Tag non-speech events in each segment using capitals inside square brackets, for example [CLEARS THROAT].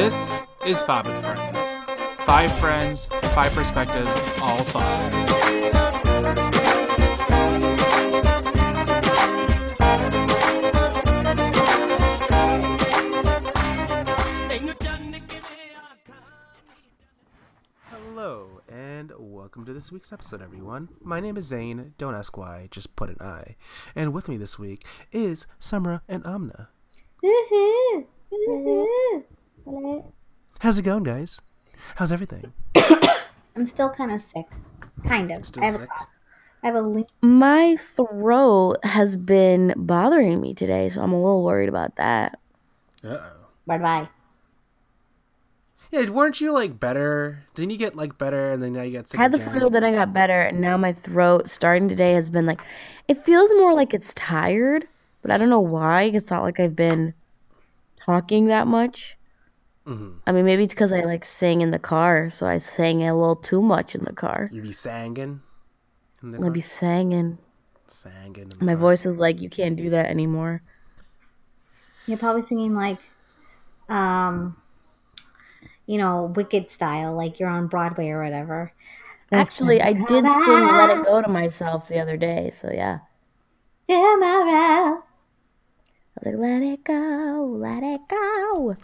This is Five and Friends. Five friends, five perspectives, all fun. Hello, and welcome to this week's episode, everyone. My name is Zane. Don't ask why, just put an I. And with me this week is Sumra and Amna. Woohoo! Woohoo! Hello. How's it going, guys? How's everything? [COUGHS] I'm still kind of sick. Kind of. Still I have sick? a cough. I have a link. My throat has been bothering me today, so I'm a little worried about that. Uh oh. Bye bye. Yeah, weren't you like better? Didn't you get like better and then now you got sick I had the again? flu, then I got better, and now my throat starting today has been like, it feels more like it's tired, but I don't know why. It's not like I've been talking that much. Mhm. I mean, maybe it's because I like sang in the car, so I sang a little too much in the car. You be singing? In the I'd be singing. Singing. My car. voice is like, you can't do that anymore. You're probably singing like, um, you know, Wicked style, like you're on Broadway or whatever. Actually, I did sing Let It Go to myself the other day, so yeah. Tomorrow. I was like, let it go, let it go.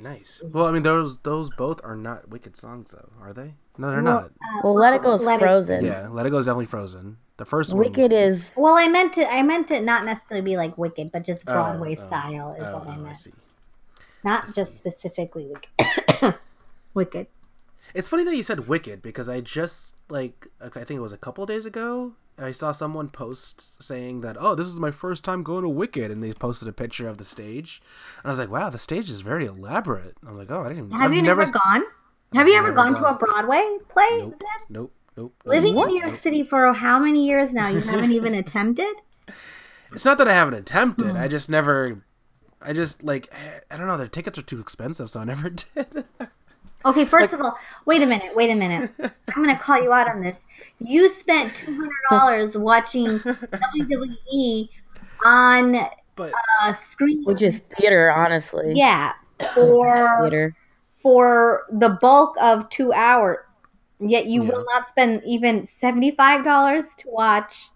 Nice. Mm-hmm. Well, I mean, those those both are not wicked songs, though, are they? No, they're Well, not. Uh, well, let it go is Let It- frozen. Yeah, Let It Go is definitely Frozen. The first one. Wicked is Well, I meant to. I meant to not necessarily be like Wicked, but just Oh, Broadway oh, style is Oh, what I oh, I meant. see. Not I just see. specifically Wicked. [COUGHS] Wicked. It's funny that you said Wicked because I just like okay, I think it was a couple days ago. I saw someone post saying that oh, this is my first time going to Wicked, and they posted a picture of the stage, and I was like, wow, the stage is very elaborate. I'm like, oh, I didn't. Have I've you never, gone? Have you ever never gone to a Broadway play? Nope, then? nope, nope. Living nope, in New York. City for how many years now? You haven't even [LAUGHS] attempted? It's not that I haven't attempted. Hmm. I just never. I just like I don't know. Their tickets are too expensive, so I never [LAUGHS] did. Okay, first of all, wait a minute, wait a minute. [LAUGHS] I'm going to call you out on this. You spent $200 watching WWE on but a screen. which is theater, honestly. yeah, [CLEARS THROAT] for Theater. for the bulk of 2 hours. Yet you Yeah. will not spend even $75 to watch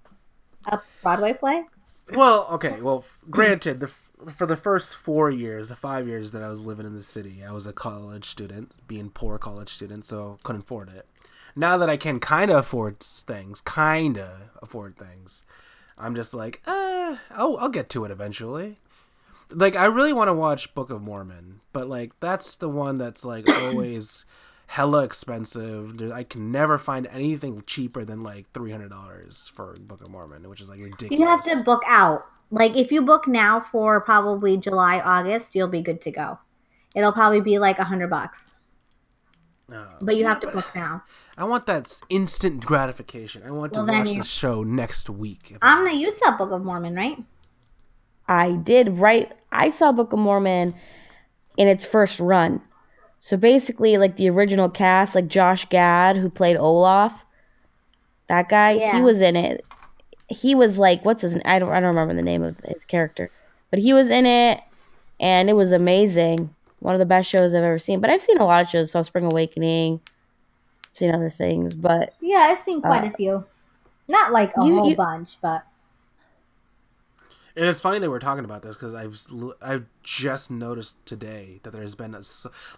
a Broadway play? well, okay. Well, granted, the for the first four years, the five years that I was living in the city, I was a college student, being poor college student, so couldn't afford it. Now that I can kind of afford things, kind of afford things, I'm just like, uh, I'll, I'll get to it eventually. Like, I really want to watch Book of Mormon, but like that's the one that's like [COUGHS] always hella expensive. I can never find anything cheaper than like three hundred dollars for Book of Mormon, which is like ridiculous. You have to book out. Like if you book now for probably July, August, you'll be good to go. It'll probably be like a hundred bucks, No. but you have to book now. I want that instant gratification. I want Well, to watch you- the show next week. if I I'm gonna use that Book of Mormon, right? I did right. I saw Book of Mormon in its first run. So basically, like the original cast, like Josh Gad, who played Olaf, that guy, Yeah. he was in it. He was like, what's his? I don't, I don't remember the name of his character, but he was in it, and it was amazing. One of the best shows I've ever seen. But I've seen a lot of shows. Saw Spring Awakening. Seen other things, but Yeah, I've seen quite a uh, few. Not like a You- whole you- bunch, but And it's funny that we're talking about this because I've I've just noticed today that there's been a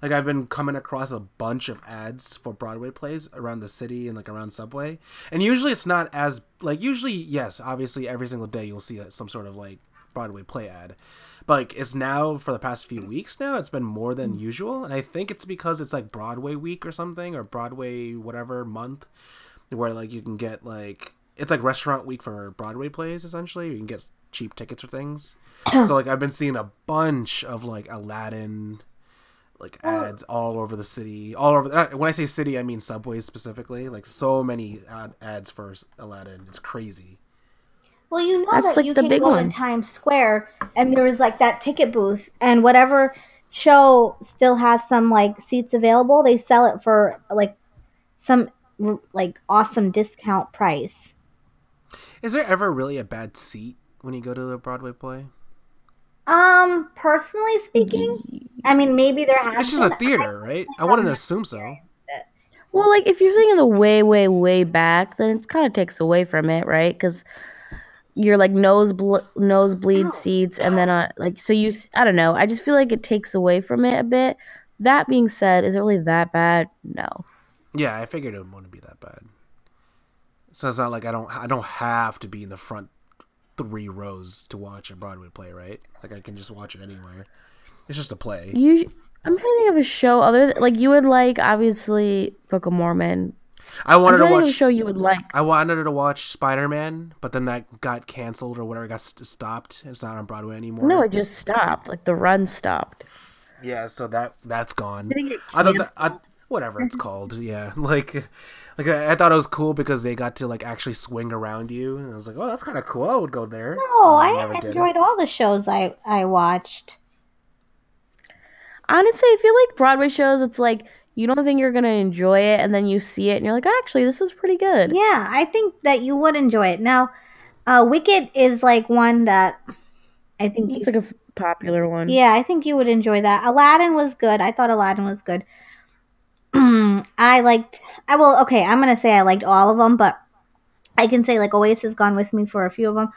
like I've been coming across a bunch of ads for Broadway plays around the city and like around Subway, and usually it's not as like usually yes obviously every single day you'll see some sort of like Broadway play ad, but like it's now for the past few weeks now it's been more than usual, and I think it's because it's like Broadway week or something or Broadway whatever month where like you can get like it's like restaurant week for Broadway plays essentially. You can get cheap tickets for things. [CLEARS THROAT] so like I've been seeing a bunch of like Aladdin like ads all over the city, all over. The, uh, when I say city, I mean subways specifically. Like so many ad, ads for Aladdin. It's crazy. well, you know That's that like you the can big go one. to Times Square, and there was like that ticket booth, and whatever show still has some like seats available, they sell it for like some like awesome discount price. Is there ever really a bad seat when you go to a Broadway play? Um, personally speaking, I mean, maybe there has. It's just a theater, right? I wouldn't assume so. Well, like if you're saying in the way, way, way back, then it kind of takes away from it, right? Because you're like nose bl- nosebleed seats, and then uh, like so you. I don't know. I just feel like it takes away from it a bit. That being said, is it really that bad? No. Yeah, I figured it wouldn't be that bad. So it's not like I don't I don't have to be in the front three rows to watch a Broadway play, right? Like I can just watch it anywhere. It's just a play. You. I'm trying to think of a show other than, like you would like obviously Book of Mormon. I wanted to of a watch. show you would like. I wanted to watch Spider Man, but then that got canceled or whatever. Got st- stopped. It's not on Broadway anymore. No, it just stopped. Like the run stopped. Yeah, so that that's gone. Did it get I thought that I, whatever it's called. Yeah, [LAUGHS] like like I, I thought it was cool because they got to like actually swing around you, and I was like, oh, that's kind of cool. I would go there. Oh, I never did it. enjoyed all the shows I I watched. Honestly, I feel like Broadway shows. It's like you don't think you're gonna enjoy it, and then you see it, and you're like, actually, this is pretty good. Yeah, I think that you would enjoy it. Now, uh, Wicked is like one that I think. It's like a popular one. yeah, I think you would enjoy that. Aladdin was good. I thought Aladdin was good. [CLEARS THROAT] I liked. I will. Okay, I'm gonna say I liked all of them, but I can say like Oasis has gone with me for a few of them.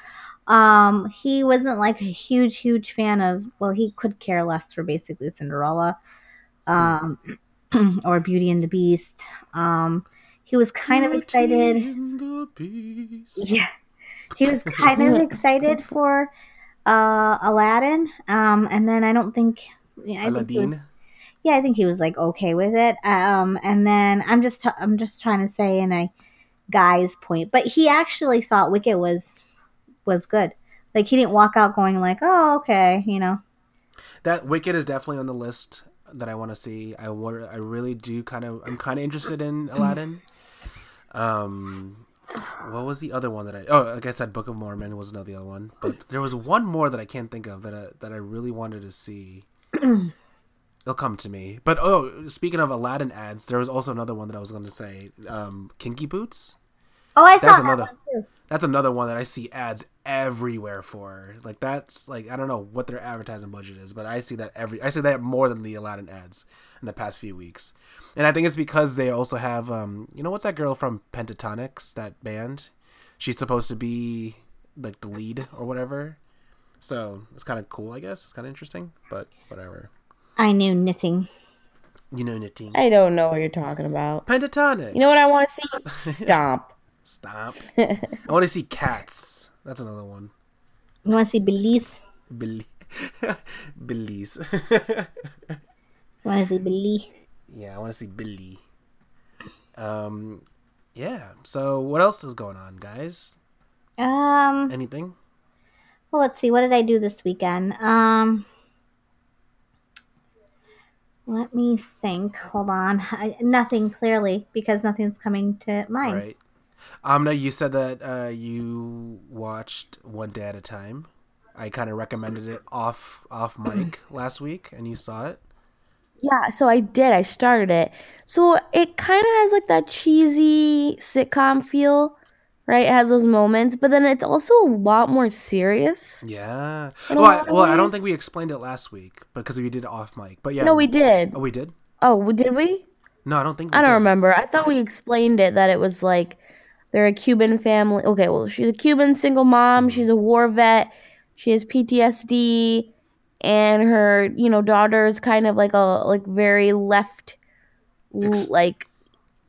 Um, he wasn't like a huge, huge fan of. Well, he could care less for basically Cinderella, um, [CLEARS THROAT] or Beauty and the Beast. Um, he was kind of excited. And the Beast. [LAUGHS] Yeah. He was kind of [LAUGHS] excited for uh Aladdin. Um and then I don't think yeah, I think Aladdin. Yeah, I think he was like okay with it. Um and then I'm just i I'm just trying to say in a guy's point, but he actually thought Wicked was was good. Like he didn't walk out going like, "Oh, okay," you know. That Wicked is definitely on the list that I want to see. I wa- I really do kind of I'm kind of interested in [CLEARS THROAT] Aladdin. Um, what was the other one that I? Oh, like I said, Book of Mormon was another one, but there was one more that I can't think of that I, that I really wanted to see. [CLEARS THROAT] It'll come to me. But oh, speaking of Aladdin ads, there was also another one that I was going to say. Um, Kinky Boots. Oh, I saw That's that another. one too. That's another one that I see ads everywhere for. Like that's like I don't know what their advertising budget is, but I see that every I see that more than the Aladdin ads in the past few weeks. And I think it's because they also have um you know what's that girl from Pentatonix, that band? She's supposed to be like the lead or whatever. So it's kind of cool, I guess. It's kind of interesting, but whatever. I knew knitting. You know, knitting. I don't know what you're talking about. Pentatonix. You know what I want to see? [LAUGHS] Stomp. Stomp. I want to see cats. That's another one. You want to see Belize? Billy. [LAUGHS] Belize. You want to see Belize? yeah, I want to see Billy. Um, yeah. So what else is going on, guys? Um, Anything? well, let's see. What did I do this weekend? Um, let me think. Hold on. I, nothing clearly because nothing's coming to mind. Right. Amna, you said that uh, you watched One Day at a Time. I kind of recommended it off off [CLEARS THROAT] mic last week, and you saw it. Yeah, so I did. I started it. So it kind of has like that cheesy sitcom feel, right? It has those moments, but then it's also a lot more serious. Yeah. Well, I, well, I don't think we explained it last week because we did it off mic. But yeah. No, we did. Oh, we did. Oh, did we? No, I don't think. We I don't did. remember. I thought we explained it that it was like they're a Cuban family. Okay, well, she's a Cuban single mom. Mm-hmm. She's a war vet. She has PTSD, and her, you know, daughter is kind of like a like very left, Ex- like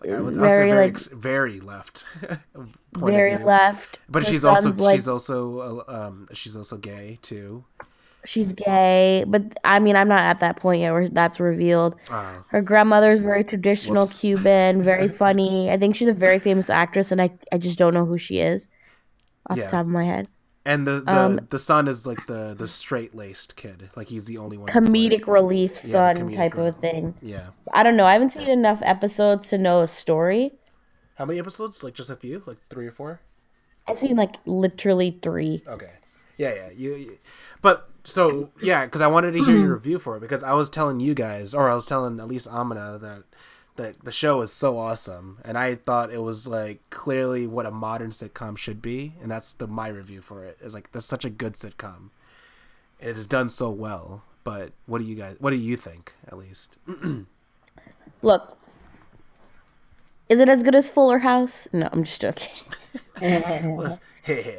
I would, I would say very, very, like- ex- very left. [LAUGHS] very left. But Her she's also like, she's also uh, um she's also gay too. she's gay, but I mean, I'm not at that point yet where that's revealed. Oh. Her is very traditional Whoops. Cuban, very [LAUGHS] funny. I think she's a very famous actress, and I, I just don't know who she is off Yeah. the top of my head. And the the, Um, the son is like the the straight laced kid. Like he's the only one. Comedic like- relief Yeah, son comedic type of a thing. Yeah. I don't know. I haven't seen enough episodes to know a story. How many episodes? Like just a few? Like three or four? I've seen like literally three. Okay. Yeah, yeah. You, you but so yeah, because I wanted to hear your [CLEARS THROAT] review for it because I was telling you guys, or I was telling at least Amina that that the show is so awesome, and I thought it was like clearly what a modern sitcom should be, and that's the my review for it. Is like that's such a good sitcom. It is done so well, but what do you guys? What do you think? At least, [CLEARS THROAT] Look, is it as good as Fuller House? No, I'm just joking. [LAUGHS] listen,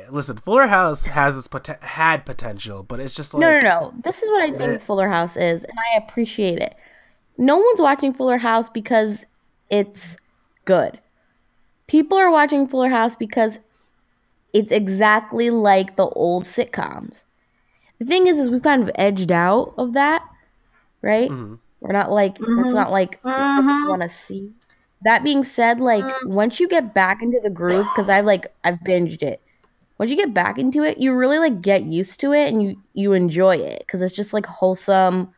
listen, Fuller House has its pot- had potential, but it's just like No, no, no. This is what I think eh. Fuller House is, and I appreciate it. No one's watching Fuller House because it's good. People are watching Fuller House because it's exactly like the old sitcoms. The thing is, is we've kind of edged out of that, right? Mm-hmm. We're not like it's not like what we mm-hmm. mm-hmm. want to see. That being said, like mm. once you get back into the groove, because I've like I've binged it. Once you get back into it, you really like get used to it and you you enjoy it because it's just like wholesome,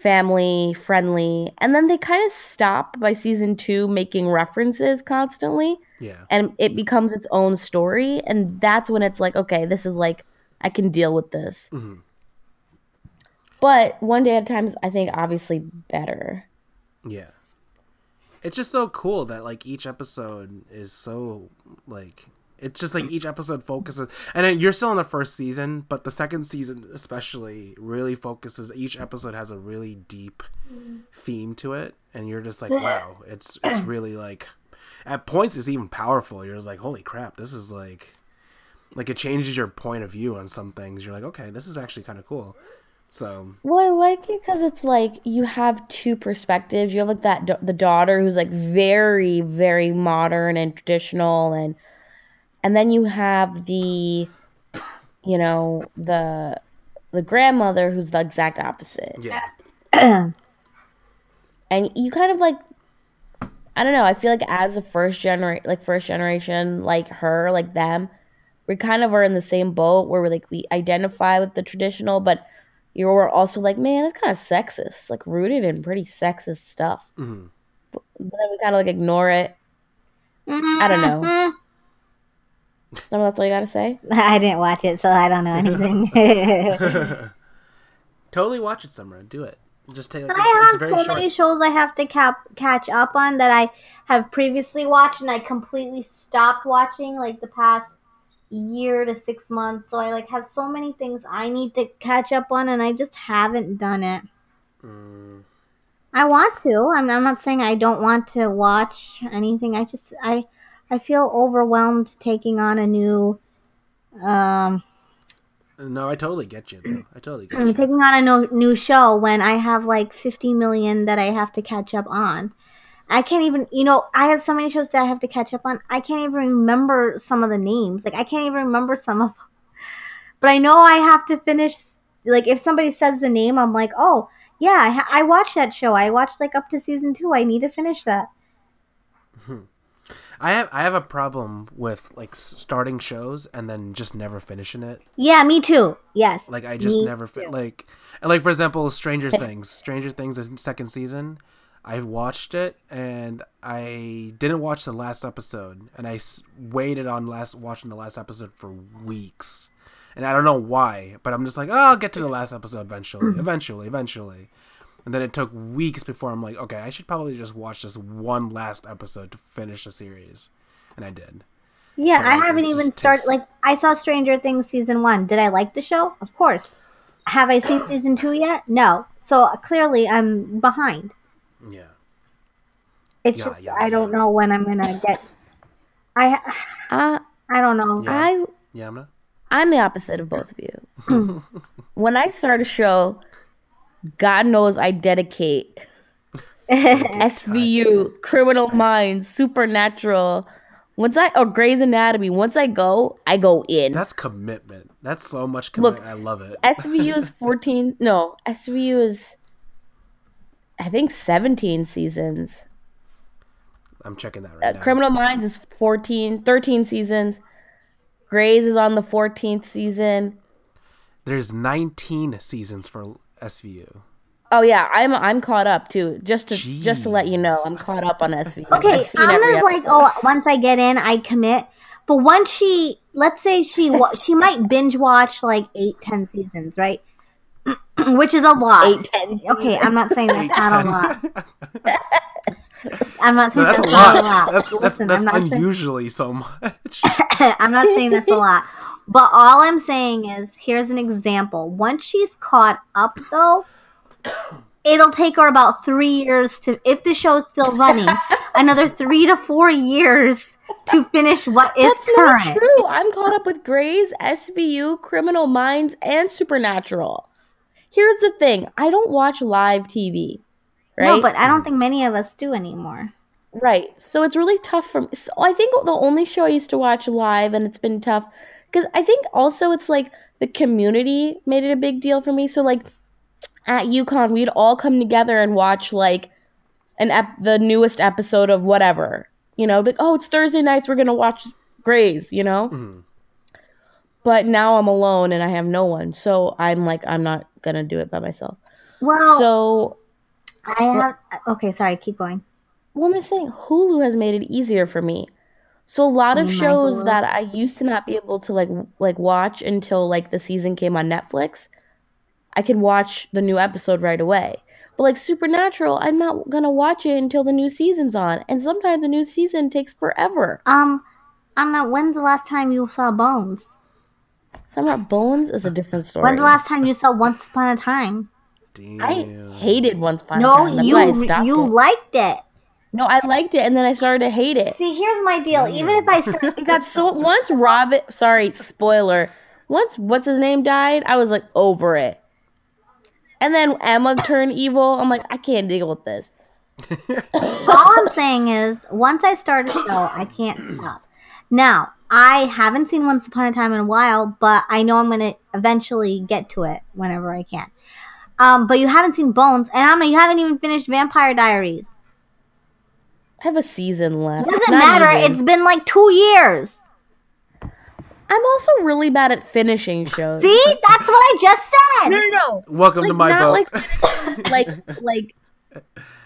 family friendly. And then they kind of stop by season two making references constantly yeah, and it becomes its own story and that's when it's like okay this is like i can deal with this mm-hmm. but one day at a time is i think obviously better yeah. It's just so cool that like each episode is so like it's just like mm. each episode focuses and then you're still in the first season but the second season especially really focuses each episode has a really deep mm-hmm. theme to it and you're just like wow it's it's [CLEARS THROAT] really like at points it's even powerful. You're just like holy crap this is like like it changes your point of view on some things. You're like okay this is actually kind of cool. So well i like it because it's like you have two perspectives. You have like that the daughter who's like very very modern and traditional and and then you have the you know the the grandmother who's the exact opposite yeah [CLEARS THROAT] and you kind of like I don't know, I feel like as a first generation like first generation like her, like them, we kind of are in the same boat where we're like we identify with the traditional, but you're also like, man, it's kind of sexist. It's like rooted in pretty sexist stuff. Mhm. But then we kind of like ignore it. I don't know. Some that's all you gotta say. [LAUGHS] I didn't watch it, so I don't know anything. [LAUGHS] [LAUGHS] totally watch it summer do it just take like, I it's, it's have very so short many shows I have to cap- catch up on that I have previously watched and I completely stopped watching like the past year to six months. So I like have so many things I need to catch up on and I just haven't done it. Mm, I want to. I'm, I'm not saying I don't want to watch anything. I just I I feel overwhelmed taking on a new um no i totally get you though i totally get I'm you taking on a no, new show when I have like 50 million that I have to catch up on. I can't even, you know, I have so many shows that I have to catch up on. I can't even remember some of the names. Like, I can't even remember some of them. [LAUGHS] But I know I have to finish. Like, if somebody says the name, I'm like, oh, yeah, I, ha- I watched that show. I watched like up to season two. I need to finish that. I have I have a problem with like starting shows and then just never finishing it. Yeah, me too. Yes. Like I just never fit like like for example, Stranger [LAUGHS] Things. Stranger Things the second season. I watched it and I didn't watch the last episode and I s- waited on last watching the last episode for weeks. And I don't know why, but I'm just like, oh, I'll get to the last episode eventually, [CLEARS THROAT] eventually, eventually. And then it took weeks before I'm like, okay, I should probably just watch this one last episode to finish the series. And I did. Yeah, But, I like, haven't even started. takes- Like, I saw Stranger Things season one. Did I like the show? Of course. Have I seen [COUGHS] season two yet? No. So uh, clearly, I'm behind. Yeah. It's Yeah, just yeah, I don't know when I'm gonna get. I [SIGHS] Uh, I don't know. Yeah. I Yeah, I'm not. I'm the opposite of both of you. [LAUGHS] [LAUGHS] when I start a show, God knows I dedicate SVU, Criminal Minds, Supernatural. Once I or Grey's Anatomy, once I go, I go in. That's commitment. That's so much Look, commitment. I love it. SVU is [LAUGHS] 14. No, SVU is I think 17 seasons. I'm checking that Uh, right now. Criminal Minds is 14, 13 seasons. Grey's is on the 14th season. There's 19 seasons for SVU. Oh yeah, I'm I'm caught up too. Just to just to let you know, I'm caught up on SVU. [LAUGHS] Okay, I've seen Anna's like, oh, once I get in, I commit. But once she, let's say she she might binge watch like eight, ten seasons, right? [CLEARS THROAT] Which is a lot. eight ten. Okay, I'm not saying that's not a lot. [LAUGHS] I'm not saying No, that's, that's a lot. lot. That's that's, Listen, that's I'm not saying- unusually so much. [LAUGHS] I'm not saying that's a lot. But all I'm saying is, here's an example. Once she's caught up, though, it'll take her about three years to, if the show's still running, [LAUGHS] another three to four years to finish what is That's current. not true. I'm caught up with Grey's, SVU, Criminal Minds, and Supernatural. Here's the thing I don't watch live TV, right? No, but I don't think many of us do anymore. Right. So it's really tough for me. So I think the only show I used to watch live, and it's been tough, because I think also it's like the community made it a big deal for me. So, like, at UConn, we'd all come together and watch, like, an ep- the newest episode of whatever. You know, like, oh, it's Thursday nights, we're going to watch Grey's, you know? Mhm. But now I'm alone and I have no one. So I'm like, I'm not going to do it by myself. Well, So I have. Okay, sorry. Keep going. Well, I'm just saying Hulu has made it easier for me. So a lot of My shows Hulu. that I used to not be able to like like watch until like the season came on Netflix, I can watch the new episode right away. But like Supernatural, I'm not gonna watch it until the new season's on, and sometimes the new season takes forever. Um, I'm not. When's the last time you saw Bones? Summer Bones is a different story. When's the last time you saw Once Upon a Time? Damn. I hated Once Upon a Time. That's why I you stopped you it. liked it. No, I liked it, and then I started to hate it. See, here's my deal. Even if I start, [LAUGHS] It got so once Robin sorry, spoiler. Once what's his name died, I was like over it. And then Emma turned evil. I'm like, I can't deal with this. [LAUGHS] all I'm saying is, once I start a show, I can't stop. Now, I haven't seen Once Upon a Time in a while, but I know I'm gonna eventually get to it whenever I can. Um, but you haven't seen Bones, and Anna, you haven't even finished Vampire Diaries. I have a season left. Doesn't Not matter. even. It's been like two years. I'm also really bad at finishing shows. See, that's what I just said. No, no, no. Welcome to my not boat. like, like, [LAUGHS] like.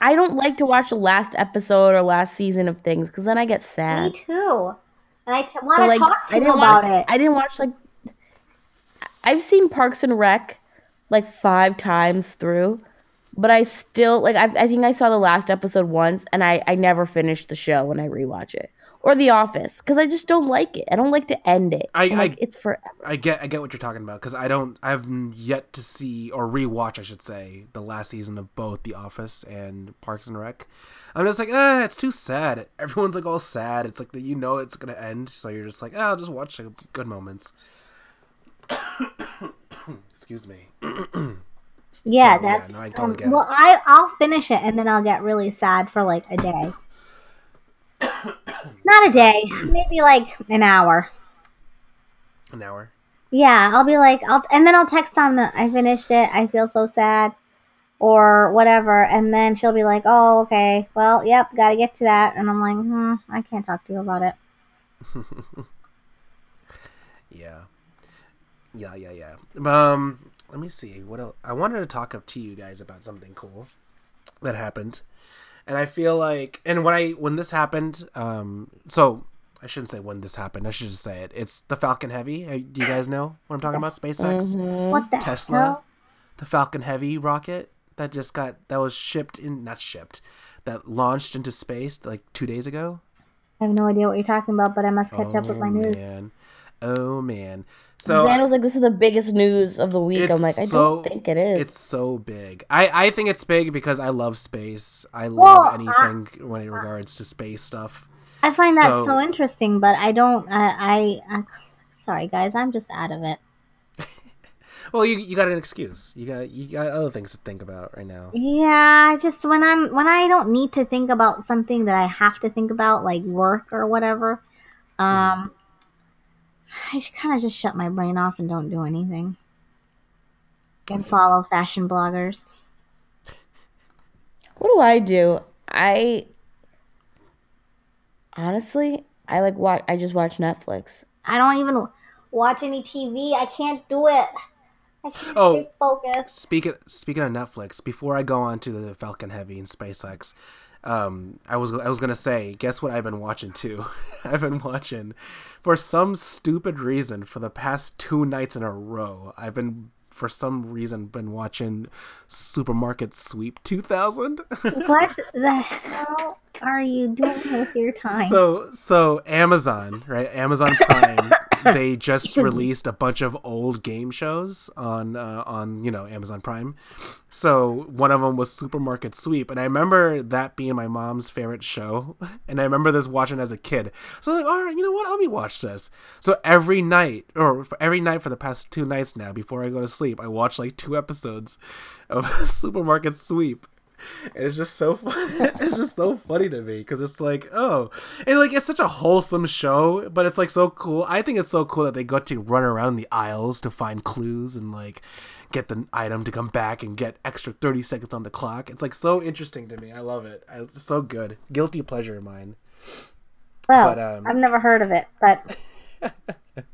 I don't like to watch the last episode or last season of things because then I get sad. Me too. And I t- want So to like, talk to you about watch, it. I didn't watch like. I've seen Parks and Rec like five times through, but I still like. I, I think I saw the last episode once, and I I never finished the show when I rewatch it or The Office because I just don't like it. I don't like to end it. I- I'm like it's forever. I get I get what you're talking about because I don't I've yet to see or rewatch I should say the last season of both The Office and Parks and Rec. I'm just like, eh, it's too sad. Everyone's like all sad. It's like that you know it's gonna end, so you're just like, oh, I'll just watch the good moments. [COUGHS] Excuse me. [CLEARS THROAT] yeah, So, yeah, that's. no, I totally um, get well, I I'll finish it and then I'll get really sad for like a day. [COUGHS] Not a day, maybe like an hour. An hour. Yeah, I'll be like, I'll and then I'll text them. I finished it. I feel so sad, or whatever. And then she'll be like, "Oh, okay. Well, yep, got to get to that." And I'm like, hmm, I can't talk to you about it. [LAUGHS] Yeah. Yeah, yeah, yeah. Um, let me see. What else? I wanted to talk up to you guys about something cool that happened. And I feel like and when I when this happened, um so I shouldn't say when this happened. I should just say it. It's the Falcon Heavy. Do you guys know what I'm talking about? SpaceX, What the Tesla, hell? the Falcon Heavy rocket that just got that was shipped in not shipped, that launched into space like 2 days ago. I have no idea what you're talking about, but I must catch up with my news. man. Oh man. So Zan was like, "This is the biggest news of the week." I'm like, "I so- don't think it is." It's so big. I, I think it's big because I love space. I love Well, anything when it regards to space stuff. I find that so, So- interesting, but I don't. I, I, I. Sorry, guys. I'm just out of it. [LAUGHS] Well, you you got an excuse. You got you got other things to think about right now. Yeah, just when I'm when I don't need to think about something that I have to think about, like work or whatever, um, [SIGHS] I should kind of just shut my brain off and don't do anything, and follow fashion bloggers. What do I do? I honestly, I like watch. I just watch Netflix. I don't even watch any TV. I can't do it. I can't Oh. stay focused. Speaking speaking of Netflix, before I go on to the Falcon Heavy and SpaceX, um, I was I was gonna say, guess what I've been watching too? [LAUGHS] I've been watching, for some stupid reason, for the past two nights in a row. I've been for some reason been watching Supermarket Sweep 2000. [LAUGHS] What the hell are you doing with your time? So so Amazon, right? Amazon Prime [LAUGHS] [LAUGHS] they just released a bunch of old game shows on uh, on you know Amazon Prime. So one of them was Supermarket Sweep, and I remember that being my mom's favorite show, [LAUGHS] and I remember this watching as a kid. So I was like, all right, you know what? Let me watch this. So every night, or every night for the past two nights now, before I go to sleep, I watch like two episodes of [LAUGHS] Supermarket Sweep. [LAUGHS] And it's just so fun. [LAUGHS] it's just so funny to me because it's like oh and like it's such a wholesome show but it's like so cool i think it's so cool that they got to run around the aisles to find clues and like get the item to come back and get extra 30 seconds on the clock it's like so interesting to me i love it it's so good guilty pleasure of mine Well, But, um, I've never heard of it, but [LAUGHS]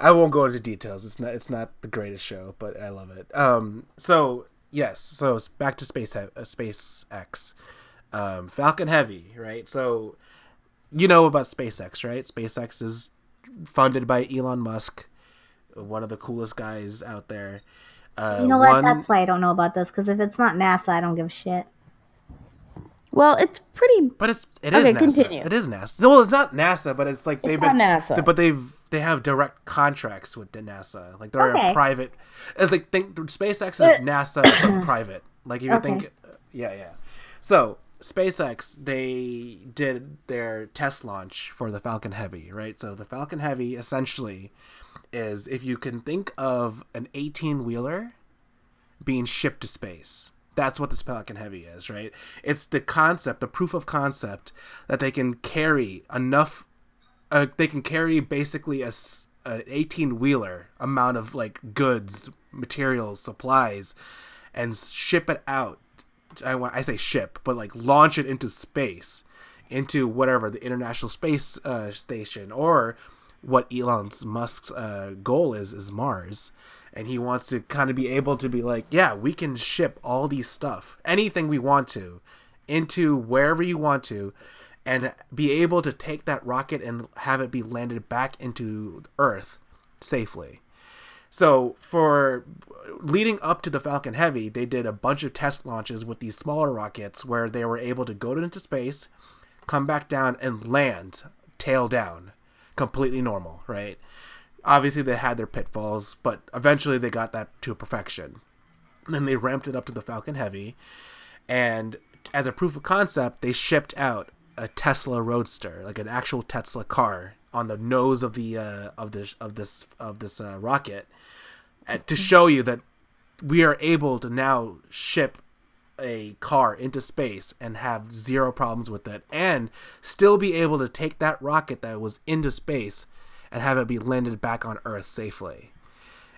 I won't go into details. It's not it's not the greatest show, but I love it. Um, so yes, so it's back to space uh, SpaceX, um, Falcon Heavy, right? So you know about SpaceX, right? SpaceX is funded by Elon Musk, one of the coolest guys out there. Uh, you know what? one- That's why I don't know about this. Because if it's not NASA, I don't give a shit. Well, it's pretty. But it's it is Okay, NASA. continue. It is NASA. Well, it's not NASA, but it's like they've not been NASA. But they've they have direct contracts with NASA. Like they're Okay. a private. It's like think SpaceX is NASA but [COUGHS] private. Like if you Okay. think, yeah, yeah. So SpaceX they did their test launch for the Falcon Heavy, right? So the Falcon Heavy essentially is if you can think of an 18 wheeler being shipped to space. That's what the Falcon Heavy is, right? It's the concept, the proof of concept that they can carry enough. Uh, they can carry basically a, s- a 18 wheeler amount of like goods, materials, supplies, and ship it out. I want I say ship, but like launch it into space, into whatever the International Space uh, Station or what Elon Musk's uh, goal is is Mars, and he wants to kind of be able to be like, yeah, we can ship all these stuff, anything we want to, into wherever you want to, and be able to take that rocket and have it be landed back into Earth safely. So for leading up to the Falcon Heavy, they did a bunch of test launches with these smaller rockets where they were able to go into space, come back down and land tail down, completely normal, right? Obviously they had their pitfalls, but eventually they got that to perfection. then they ramped it up to the Falcon Heavy, and as a proof of concept, they shipped out a Tesla Roadster, like an actual Tesla car, on the nose of the uh, of this of this of this uh, rocket, to show you that we are able to now ship a car into space and have zero problems with it, and still be able to take that rocket that was into space and have it be landed back on Earth safely.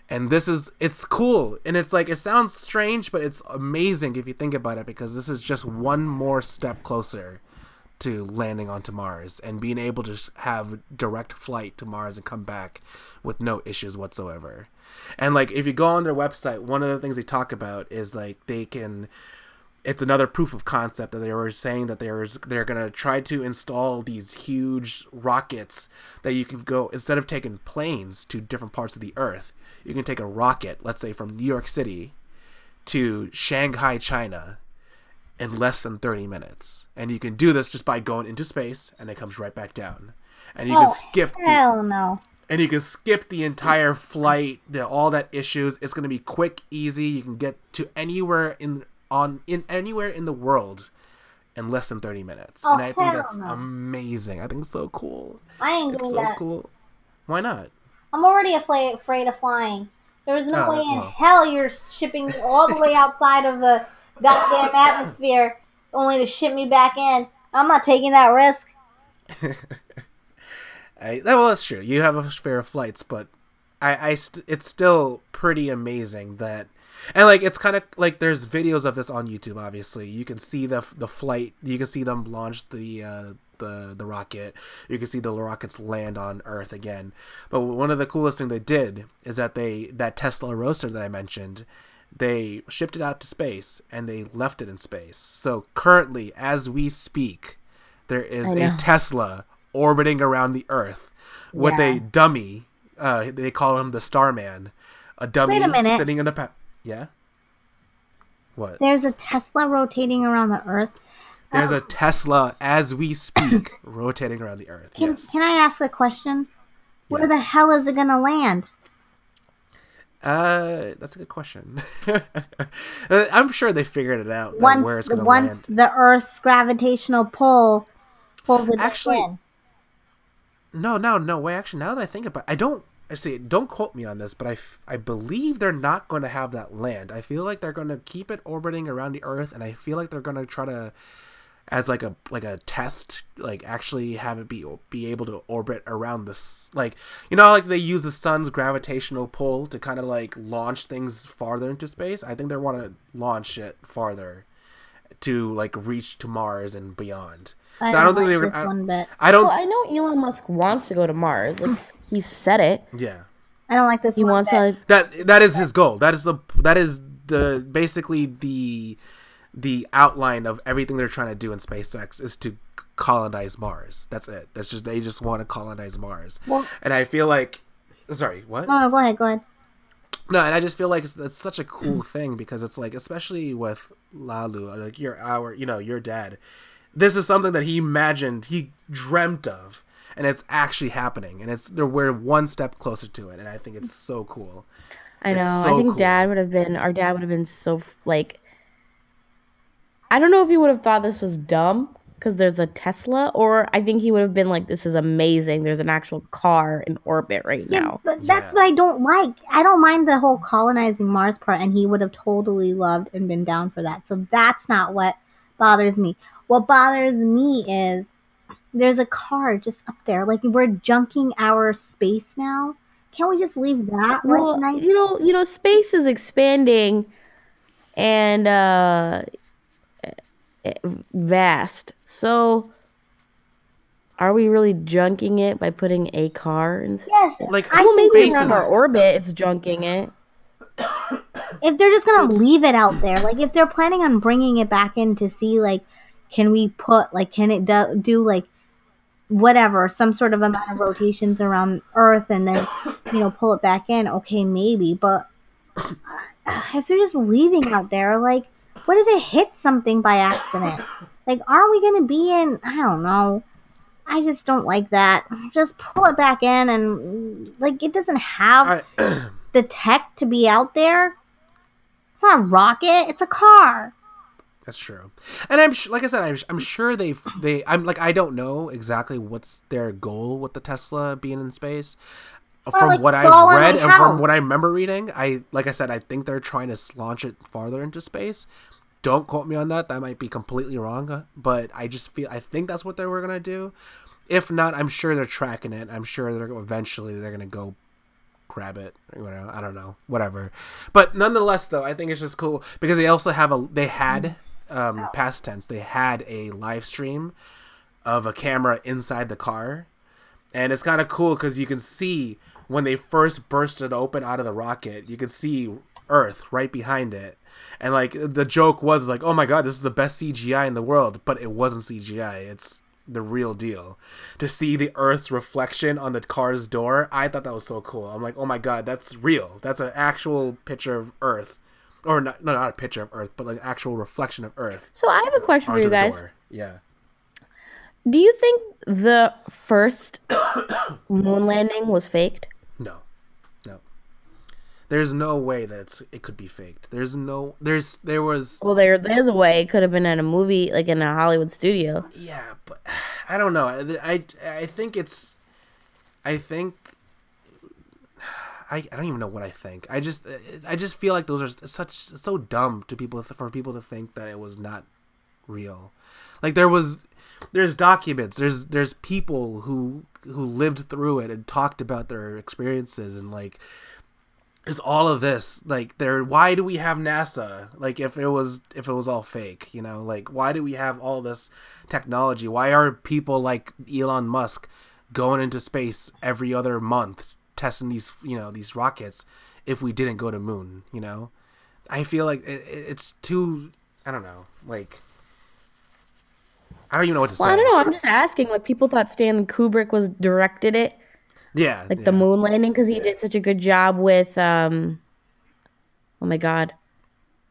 And this is it's cool and it's like it sounds strange but it's amazing if you think about it because this is just one more step closer to landing onto mars and being able to have direct flight to mars and come back with no issues whatsoever. And like if you go on their website one of the things they talk about is like they can it's another proof of concept that they were saying that they're they're gonna try to install these huge rockets that you can go instead of taking planes to different parts of the earth you can take a rocket let's say from new york city to shanghai china in less than 30 minutes and you can do this just by going into space and it comes right back down and you Oh, can skip the, Hell no. and you can skip the entire flight, the, all that issues. It's gonna be quick, easy. You can get to anywhere in on in anywhere in the world in less than thirty minutes, Oh, and I think that's no. amazing. I think it's so cool. I ain't It's doing so that. cool. Why not? I'm already afraid, afraid of flying. There's no Oh, way in well. hell you're shipping me all the way outside of the goddamn [LAUGHS] atmosphere only to ship me back in. I'm not taking that risk. [LAUGHS] I, that- well, that's true. You have a fair of flights, but I, I st- it's still pretty amazing that, and like it's kind of like there's videos of this on YouTube. Obviously, you can see the the flight. You can see them launch the uh, the the rocket. You can see the rockets land on Earth again. But one of the coolest thing they did is that they that Tesla Roadster that I mentioned. They shipped it out to space and they left it in space. So currently, as we speak, there is a. Tesla orbiting around the Earth with Yeah. a dummy. Uh, they call him the Starman. A dummy Wait a minute. sitting in the pa- yeah. What? There's a Tesla rotating around the Earth. There's a Tesla as we speak [COUGHS] rotating around the Earth. Can, yes. can I ask a question? Where the hell is it gonna land? Uh, that's a good question. [LAUGHS] Uh, I'm sure they figured it out Once where it's gonna once land. the Earth's gravitational pull pulls it Actually- in. No, no, no way. Actually, now that I think about, it, I don't. I see. Don't quote me on this, but I, f- I believe they're not going to have that land. I feel like they're going to keep it orbiting around the Earth, and I feel like they're going to try to, as like a like a test, like actually have it be be able to orbit around this. Like you know, like they use the sun's gravitational pull to kind of like launch things farther into space. I think they want to launch it farther to like reach to Mars and beyond. I So don't, think like they were. this I, one bit. I don't. Well, I know Elon Musk wants to go to Mars. Like he said it. yeah. I don't like this He one wants bit. to. That that is his goal that is the that is the basically the the outline of everything they're trying to do in SpaceX is to colonize Mars. That's it. That's just they just want to colonize Mars. Well- and I feel like sorry, what? Oh, no, go ahead, go ahead. No, and I just feel like it's, it's such a cool [CLEARS THROAT] thing because it's like especially with Lalu, like your our, you know, your dad. This is something that he imagined, he dreamt of, and it's actually happening, and it's we're one step closer to it, and I think it's so cool. I It's know. so I think cool. Dad would have been. Our dad would have been so like. I don't know if he would have thought this was dumb because there's a Tesla, or I think he would have been like, "This is amazing. There's an actual car in orbit right Yeah, now." but that's Yeah. what I don't like. I don't mind the whole colonizing Mars part, and he would have totally loved and been down for that. So that's not what bothers me. What bothers me is there's a car just up there. Like we're junking our space now. Can't we just leave that like Well, nice? you know, you know, space is expanding, and uh, eh, vast. So, are we really junking it by putting a car in? s- Yes, Like, I Well, maybe Space around is- our orbit, it's junking it. [COUGHS] if they're just gonna It's- leave it out there, like if they're planning on bringing it back in to see, like, can we put, like, can it do, do like whatever, some sort of amount of rotations around Earth, and then you know pull it back in? Okay, maybe, but uh, if they're just leaving out there, like, what if it hit something by accident? Like, aren't we gonna be in? I don't know. I just don't like that. Just pull it back in, and like, it doesn't have I, the tech to be out there. It's not a rocket. It's a car. That's true, and I'm sh- like I said, I'm, I'm sure they they I'm like I don't know exactly what's their goal with the Tesla being in space. From like what I've read and from what I remember reading, I like I said, I think they're trying to launch it farther into space. Don't quote me on that; that might be completely wrong. But I just feel I think that's what they were gonna do. If not, I'm sure they're tracking it. I'm sure they're eventually they're gonna go grab it. I don't know, whatever. But nonetheless, though, I think it's just cool because they also have a they had um, past tense they had a live stream of a camera inside the car, and it's kind of cool because you can see when they first burst it open out of the rocket, you can see Earth right behind it. And like the joke was like, "Oh my god, this is the best CGI in the world," but it wasn't CGI. It's the real deal. To see the Earth's reflection on the car's door, I thought that was so cool. I'm like, "Oh my god, that's real. That's an actual picture of Earth." Or not, no, not a picture of Earth, but like an actual reflection of Earth So, I have a question for you guys. door. Yeah. Do you think the first moon landing was faked? No, no. There's no way that it's it could be faked. There's no there's there was Well, there is a way. It could have been in a movie, like in a Hollywood studio. yeah, but [SIGHS] I don't know. I I, I think it's I think I, I don't even know what I think. I just I just feel like those are such so dumb to people for people to think that it was not real. Like there was there's documents, there's there's people who who lived through it and talked about their experiences and like is all of this like there why do we have nasa like if it was if it was all fake you know like why do we have all this technology why are people like elon musk going into space every other month testing these you know these rockets if we didn't go to moon you know i feel like it, it- it's too i don't know like i don't even know what to Well, say I don't know. I'm just asking. Like, people thought Stanley Kubrick was directed it, yeah like the moon landing, because he did such a good job with. um Oh my god!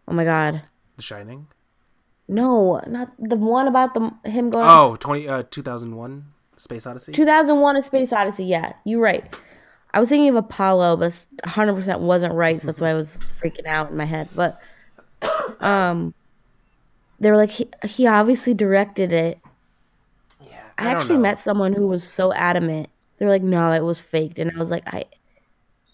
Oh my god! the shining No, not the one about the him going. oh 20 uh 2001 space odyssey 2001: A Space Odyssey. Yeah, you're right. I was thinking of Apollo, but 100 percent wasn't right. So that's why I was freaking out in my head. But um, they were like, he, he obviously directed it. Yeah, I, don't actually know. met someone who was so adamant. They were like, no, it was faked, and I was like, I,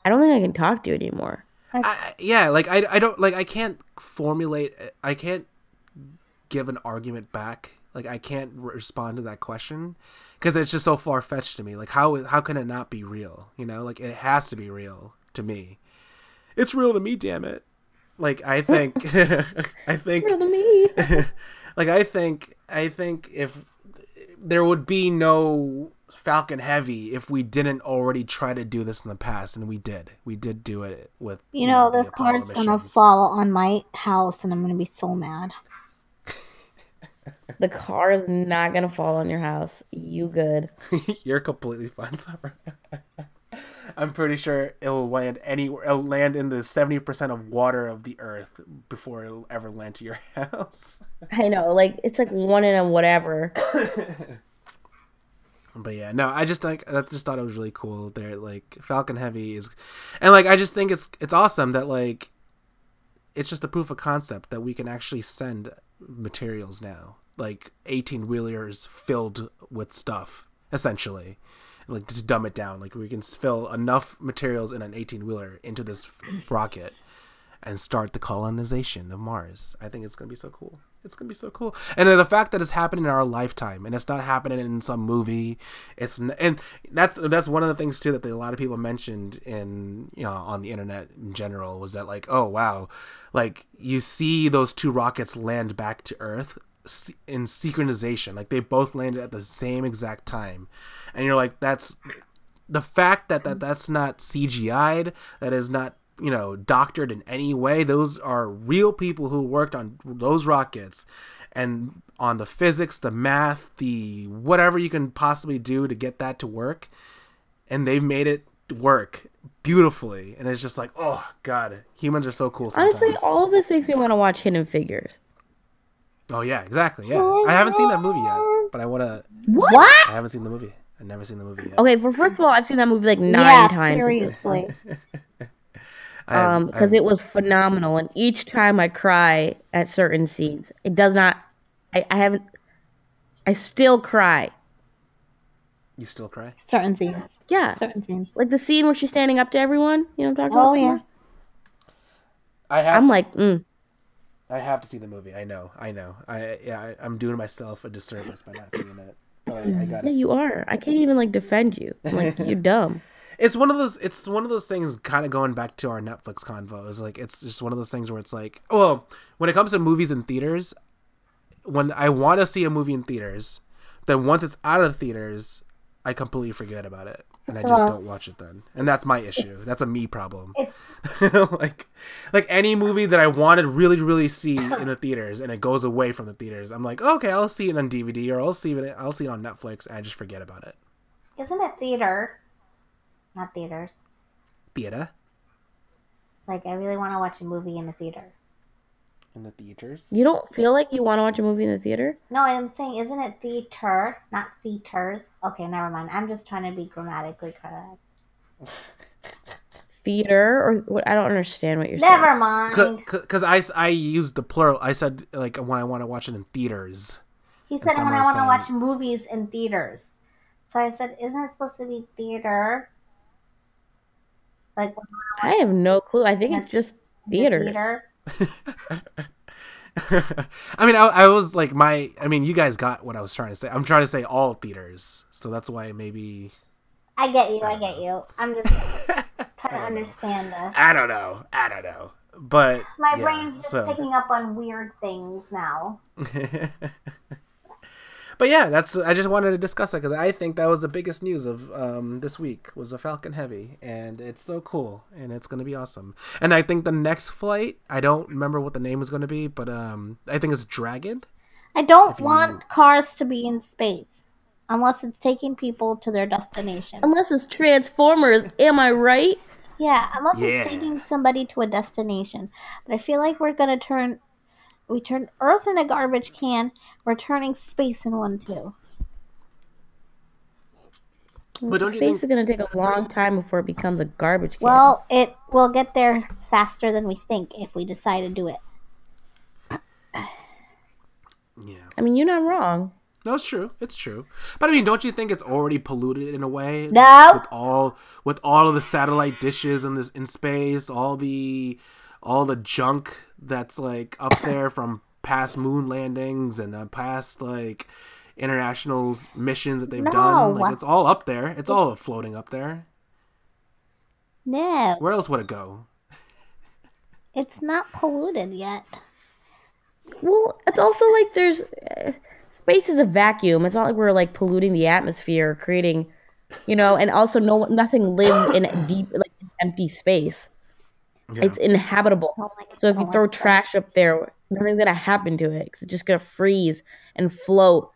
I don't think I can talk to you anymore. I, I- yeah, like I, I don't like I can't formulate I can't give an argument back. Like I can't respond to that question because it's just so far fetched to me. Like how how can it not be real? You know, like it has to be real to me. It's real to me, damn it. Like I think [LAUGHS] [LAUGHS] I think Real to me. [LAUGHS] like I think I think if there would be no Falcon Heavy if we didn't already try to do this in the past, and we did. We did do it with You know, the this car's Apollo gonna fall on my house, and I'm gonna be so mad. [LAUGHS] the car is not gonna fall on your house. You good? [LAUGHS] You're completely fine, Summer. [LAUGHS] I'm pretty sure it'll land anywhere. It'll land in the seventy percent of water of the Earth before it'll ever land to your house. I know, like it's like one in a whatever. [COUGHS] But yeah, no, I just like I just thought it was really cool. There, like Falcon Heavy is, and like I just think it's it's awesome that like it's just a proof of concept that we can actually send materials now, like eighteen wheelers filled with stuff, essentially, like to dumb it down. Like we can fill enough materials in an eighteen wheeler into this rocket and start the colonization of Mars. I think it's gonna be so cool. It's gonna be so cool, and the fact that it's happening in our lifetime, and it's not happening in some movie. It's and that's that's one of the things too that a lot of people mentioned in you know on the internet in general was that like oh wow, like you see those two rockets land back to Earth in synchronization, like they both landed at the same exact time, and you're like that's the fact that, that that's not CGI'd, that is not you know doctored in any way. Those are real people who worked on those rockets, and on the physics, the math, the whatever you can possibly do to get that to work, and they've made it work beautifully. And it's just like, oh god, humans are so cool. Sometimes. Honestly, all of this makes me want to watch Hidden Figures. oh yeah, exactly. Yeah, I haven't seen that movie yet, but I want to. What? I haven't seen the movie. I've never seen the movie yet. Okay, for first of all, I've seen that movie like nine yeah, times. seriously. [LAUGHS] I- Um, because it was phenomenal, and each time I cry at certain scenes, it does not. I, I haven't. I still cry. you still cry. Certain scenes. Yeah, Certain scenes. like the scene where she's standing up to everyone. You know what I'm talking about? Oh yeah. I have. I'm like, mm. I have to see the movie. I know. I know. I yeah. I, I'm doing myself a disservice by not seeing it. But I, I gotta. yeah, you are. I can't even like defend you. I'm like, you're [LAUGHS] dumb. It's one of those. It's one of those things. Kind of going back to our Netflix convo. Is like it's just one of those things where it's like, well, when it comes to movies in theaters, when I want to see a movie in theaters, then once it's out of the theaters, I completely forget about it and I just don't watch it then. And that's my issue. That's a me problem. [LAUGHS] like, like any movie that I wanted really, really see in the theaters and it goes away from the theaters, I'm like, okay, I'll see it on DVD or I'll see it. I'll see it on Netflix and I just forget about it. Isn't it theater? Not theaters. Theater Like I really want to watch a movie in the theater. in the theaters. You don't feel like you want to watch a movie in the theater? No, I'm saying, isn't it theater, not theaters? Okay, never mind. I'm just trying to be grammatically correct. Theater or what? I don't understand what you're saying. Never mind. Because I, I used the plural. I said like when I want to watch it in theaters. He said when I want to watch movies in theaters. So I said, isn't it supposed to be theater? Like I have no clue. I think it's just the theater. [LAUGHS] I mean, I, I was like my. I mean, you guys got what I was trying to say. I'm trying to say all theaters, so that's why maybe I get you. I get you. I'm just [LAUGHS] trying to understand this. I don't know. I don't know. But My yeah, brain's just so. picking up on weird things now. [LAUGHS] but yeah, that's. I just wanted to discuss that because I think that was the biggest news of um, this week was the Falcon Heavy, and it's so cool, and it's gonna be awesome. And I think the next flight, I don't remember what the name was gonna be, but um, I think it's Dragon. I don't you- want cars to be in space unless it's taking people to their destination. Unless it's Transformers, am I right? Yeah, unless Yeah. it's taking somebody to a destination. But I feel like we're gonna turn we turned Earth in a garbage can. We're turning space in one too. But don't Space think? is going to take a long time before it becomes a garbage can. Well, it will get there faster than we think if we decide to do it. Yeah. I mean, you're not wrong. No, it's true. It's true. But I mean, don't you think it's already polluted in a way? No. With all with all of the satellite dishes in this in space, all the all the junk that's like up there from past moon landings and uh, past like international missions that they've done. Like it's all up there. It's all floating up there. No, Where else would it go? it's not polluted yet. Well, it's also like there's uh, space is a vacuum. It's not like we're like polluting the atmosphere, creating, you know, and also no nothing lives in deep like empty space. Yeah. It's inhabitable. Don't like it, So if you don't throw trash up there, nothing's gonna happen to it because it's just gonna freeze and float.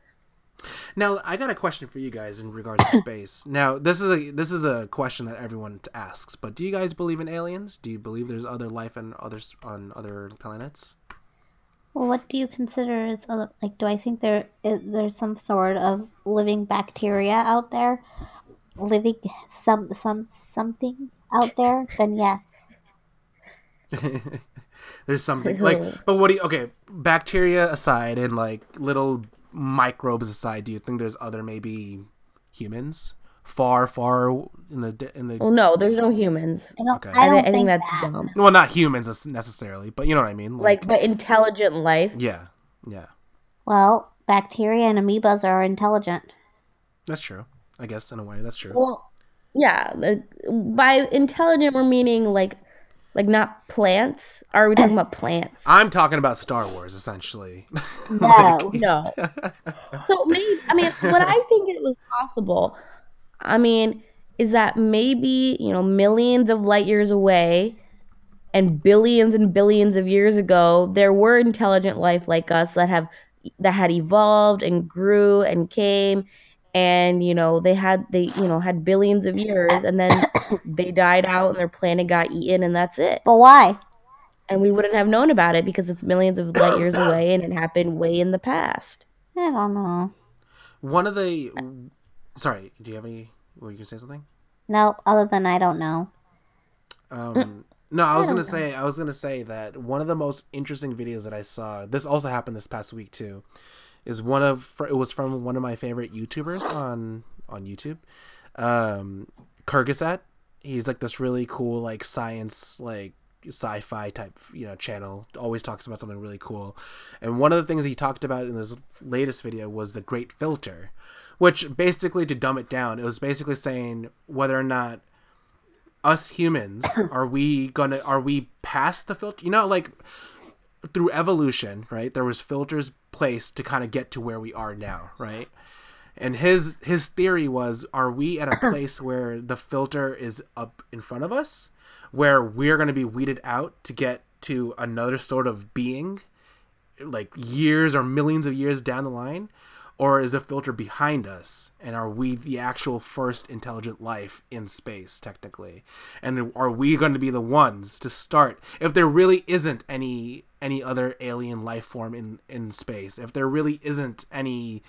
Now, I got a question for you guys in regards to [COUGHS] space. Now, this is a this is a question that everyone asks, but do you guys believe in aliens? Do you believe there's other life on others on other planets? Well, what do you consider as other, like? Do I think there is there's some sort of living bacteria out there, living some some something out there? Then yes. [LAUGHS] there's something like, [LAUGHS] but what do you? Okay, bacteria aside and like little microbes aside, do you think there's other maybe humans far, far in the in the Well, no, there's no humans. I don't. Okay. I I, don't thi- I think that's that. dumb. well, not humans necessarily, but you know what I mean. Like, but intelligent life. yeah, yeah, Well, bacteria and amoebas are intelligent. that's true. I guess in a way, that's true. Well, yeah. like, By intelligent, we're meaning like, like not plants. Are we talking about [CLEARS THROAT] plants? I'm talking about Star Wars, essentially. [LAUGHS] No. No. so maybe I mean what I think it was possible, I mean, is that maybe, you know, millions of light years away and billions and billions of years ago, there were intelligent life like us that have that had evolved and grew and came and you know they had they you know had billions of years and then [COUGHS] they died out and their planet got eaten and that's it But why? and we wouldn't have known about it because it's millions of light years [COUGHS] away and it happened way in the past I don't know. One of the sorry, do you have any? Were you gonna say something? No, other than I don't know. Um, [COUGHS] no, I was don't gonna say I was gonna say that one of the most interesting videos that I saw. This also happened this past week too. Is one of it was from one of my favorite YouTubers on on YouTube, um, Kurzgesagt. He's like this really cool like science like sci-fi type you know channel. Always talks about something really cool, and one of the things he talked about in this latest video was the Great Filter, which basically to dumb it down, it was basically saying whether or not us humans [COUGHS] are we gonna are we past the filter you know like through evolution right there was filters placed to kind of get to where we are now right? And his his theory was are we at a [CLEARS THROAT] place where the filter is up in front of us where we're going to be weeded out to get to another sort of being like years or millions of years down the line? Or is the filter behind us and are we the actual first intelligent life in space technically? And are we going to be the ones to start? If there really isn't any any other alien life form in in space. If there really isn't any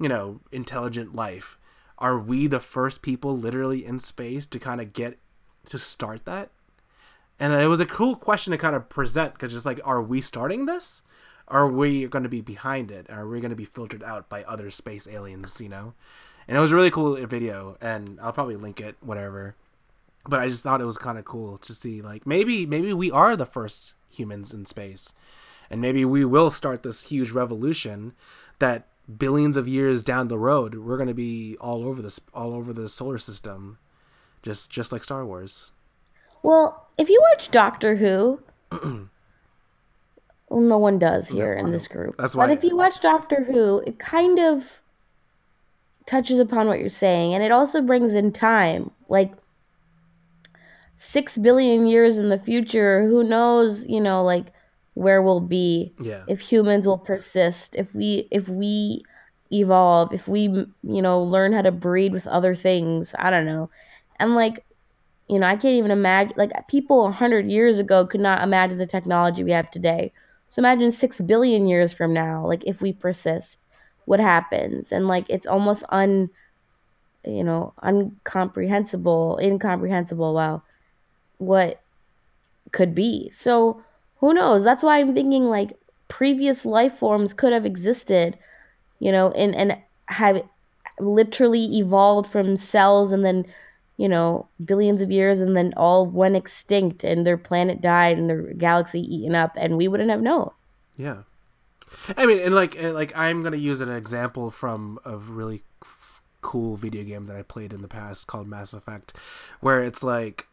you know intelligent life are we the first people literally in space to kind of get to start that? And it was a cool question to kind of present because just like are we starting this? Are we going to be behind it? Are we going to be filtered out by other space aliens you know? And it was a really cool video and i'll probably link it whatever but i just thought it was kind of cool to see like maybe maybe we are the first humans in space and maybe we will start this huge revolution that billions of years down the road we're going to be all over this all over the solar system just just like star wars. Well if you watch doctor who [CLEARS THROAT] well no one does here in this group. That's why- but if you watch doctor who it kind of touches upon what you're saying and it also brings in time. Like six billion years in the future who knows you know like where we'll be. Yeah. If humans will persist if we if we evolve if we you know learn how to breed with other things i don't know. And like you know i can't even imagine like people 100 years ago could not imagine the technology we have today. So imagine 6 billion years from now like if we persist what happens? And like it's almost un you know, uncomprehensible, incomprehensible. Wow, what could be. So who knows? That's why I'm thinking like previous life forms could have existed, you know, and and have literally evolved from cells and then you know billions of years and then all went extinct and their planet died and their galaxy eaten up and we wouldn't have known Yeah. I mean, and like, like, I'm gonna use an example from a really f- cool video game that I played in the past called Mass Effect, where it's like,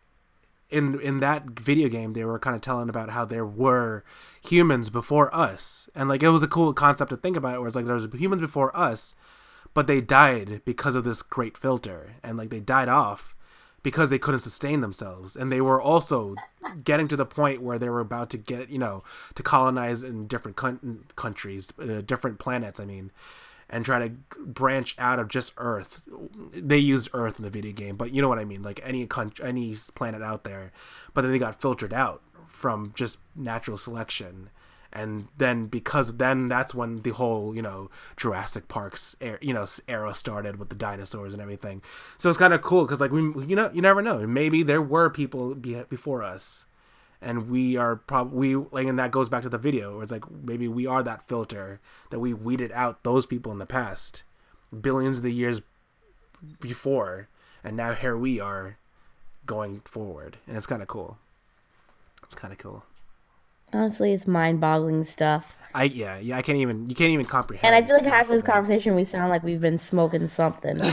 in in that video game, they were kind of telling about how there were humans before us, and like, it was a cool concept to think about. Where it's like there was humans before us, but they died because of this great filter, and like they died off because they couldn't sustain themselves. And they were also getting to the point where they were about to get you know to colonize in different coun- countries uh, different planets i mean and try to branch out of just earth. They used earth in the video game but you know what i mean like any country any planet out there. But then they got filtered out from just natural selection. And then because then that's when the whole you know Jurassic Park's er- you know era started with the dinosaurs and everything. So it's kind of cool because like we you know you never know. Maybe there were people be- before us, and we are probably like and that goes back to the video where it's like maybe we are that filter that we weeded out those people in the past, billions of the years before, and now here we are, going forward, and it's kind of cool. It's kind of cool. honestly it's mind-boggling stuff I yeah yeah I can't even you can't even comprehend. and i feel like half of this conversation we sound like we've been smoking something. [LAUGHS]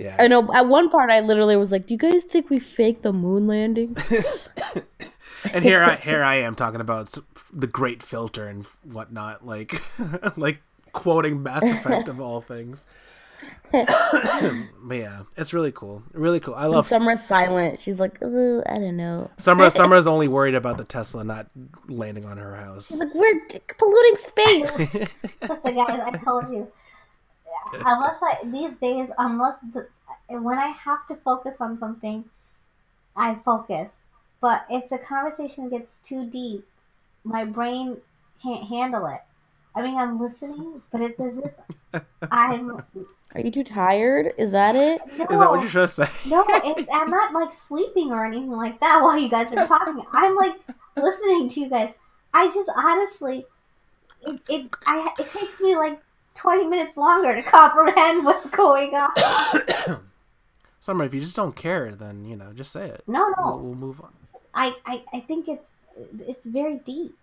Yeah, i know at one part i literally was like do you guys think we faked the moon landing [LAUGHS] and here I here I am talking about the great filter and whatnot, like [LAUGHS] like quoting Mass Effect of all things. but yeah, it's really cool, really cool. I love summer's silent she's like "Uh, i don't know Summer. [LAUGHS] Summer's only worried about the Tesla not landing on her house. like we're polluting space Listen, guys, I told you. [LAUGHS] Unless I these days, unless the, when I have to focus on something, I focus. But if the conversation gets too deep, my brain can't handle it. I mean, I'm listening, but it's as if I'm. are you too tired is that it No, Is that what you're trying to say? no, it's, I'm not like sleeping or anything like that while you guys are talking. I'm like listening to you guys. I just honestly, it it, I, it takes me like 20 minutes longer to comprehend [LAUGHS] what's going on. [COUGHS] Summer, if you just don't care, then you know, just say it. No, We'll, no, we'll move on. I, I, I think it's it's very deep,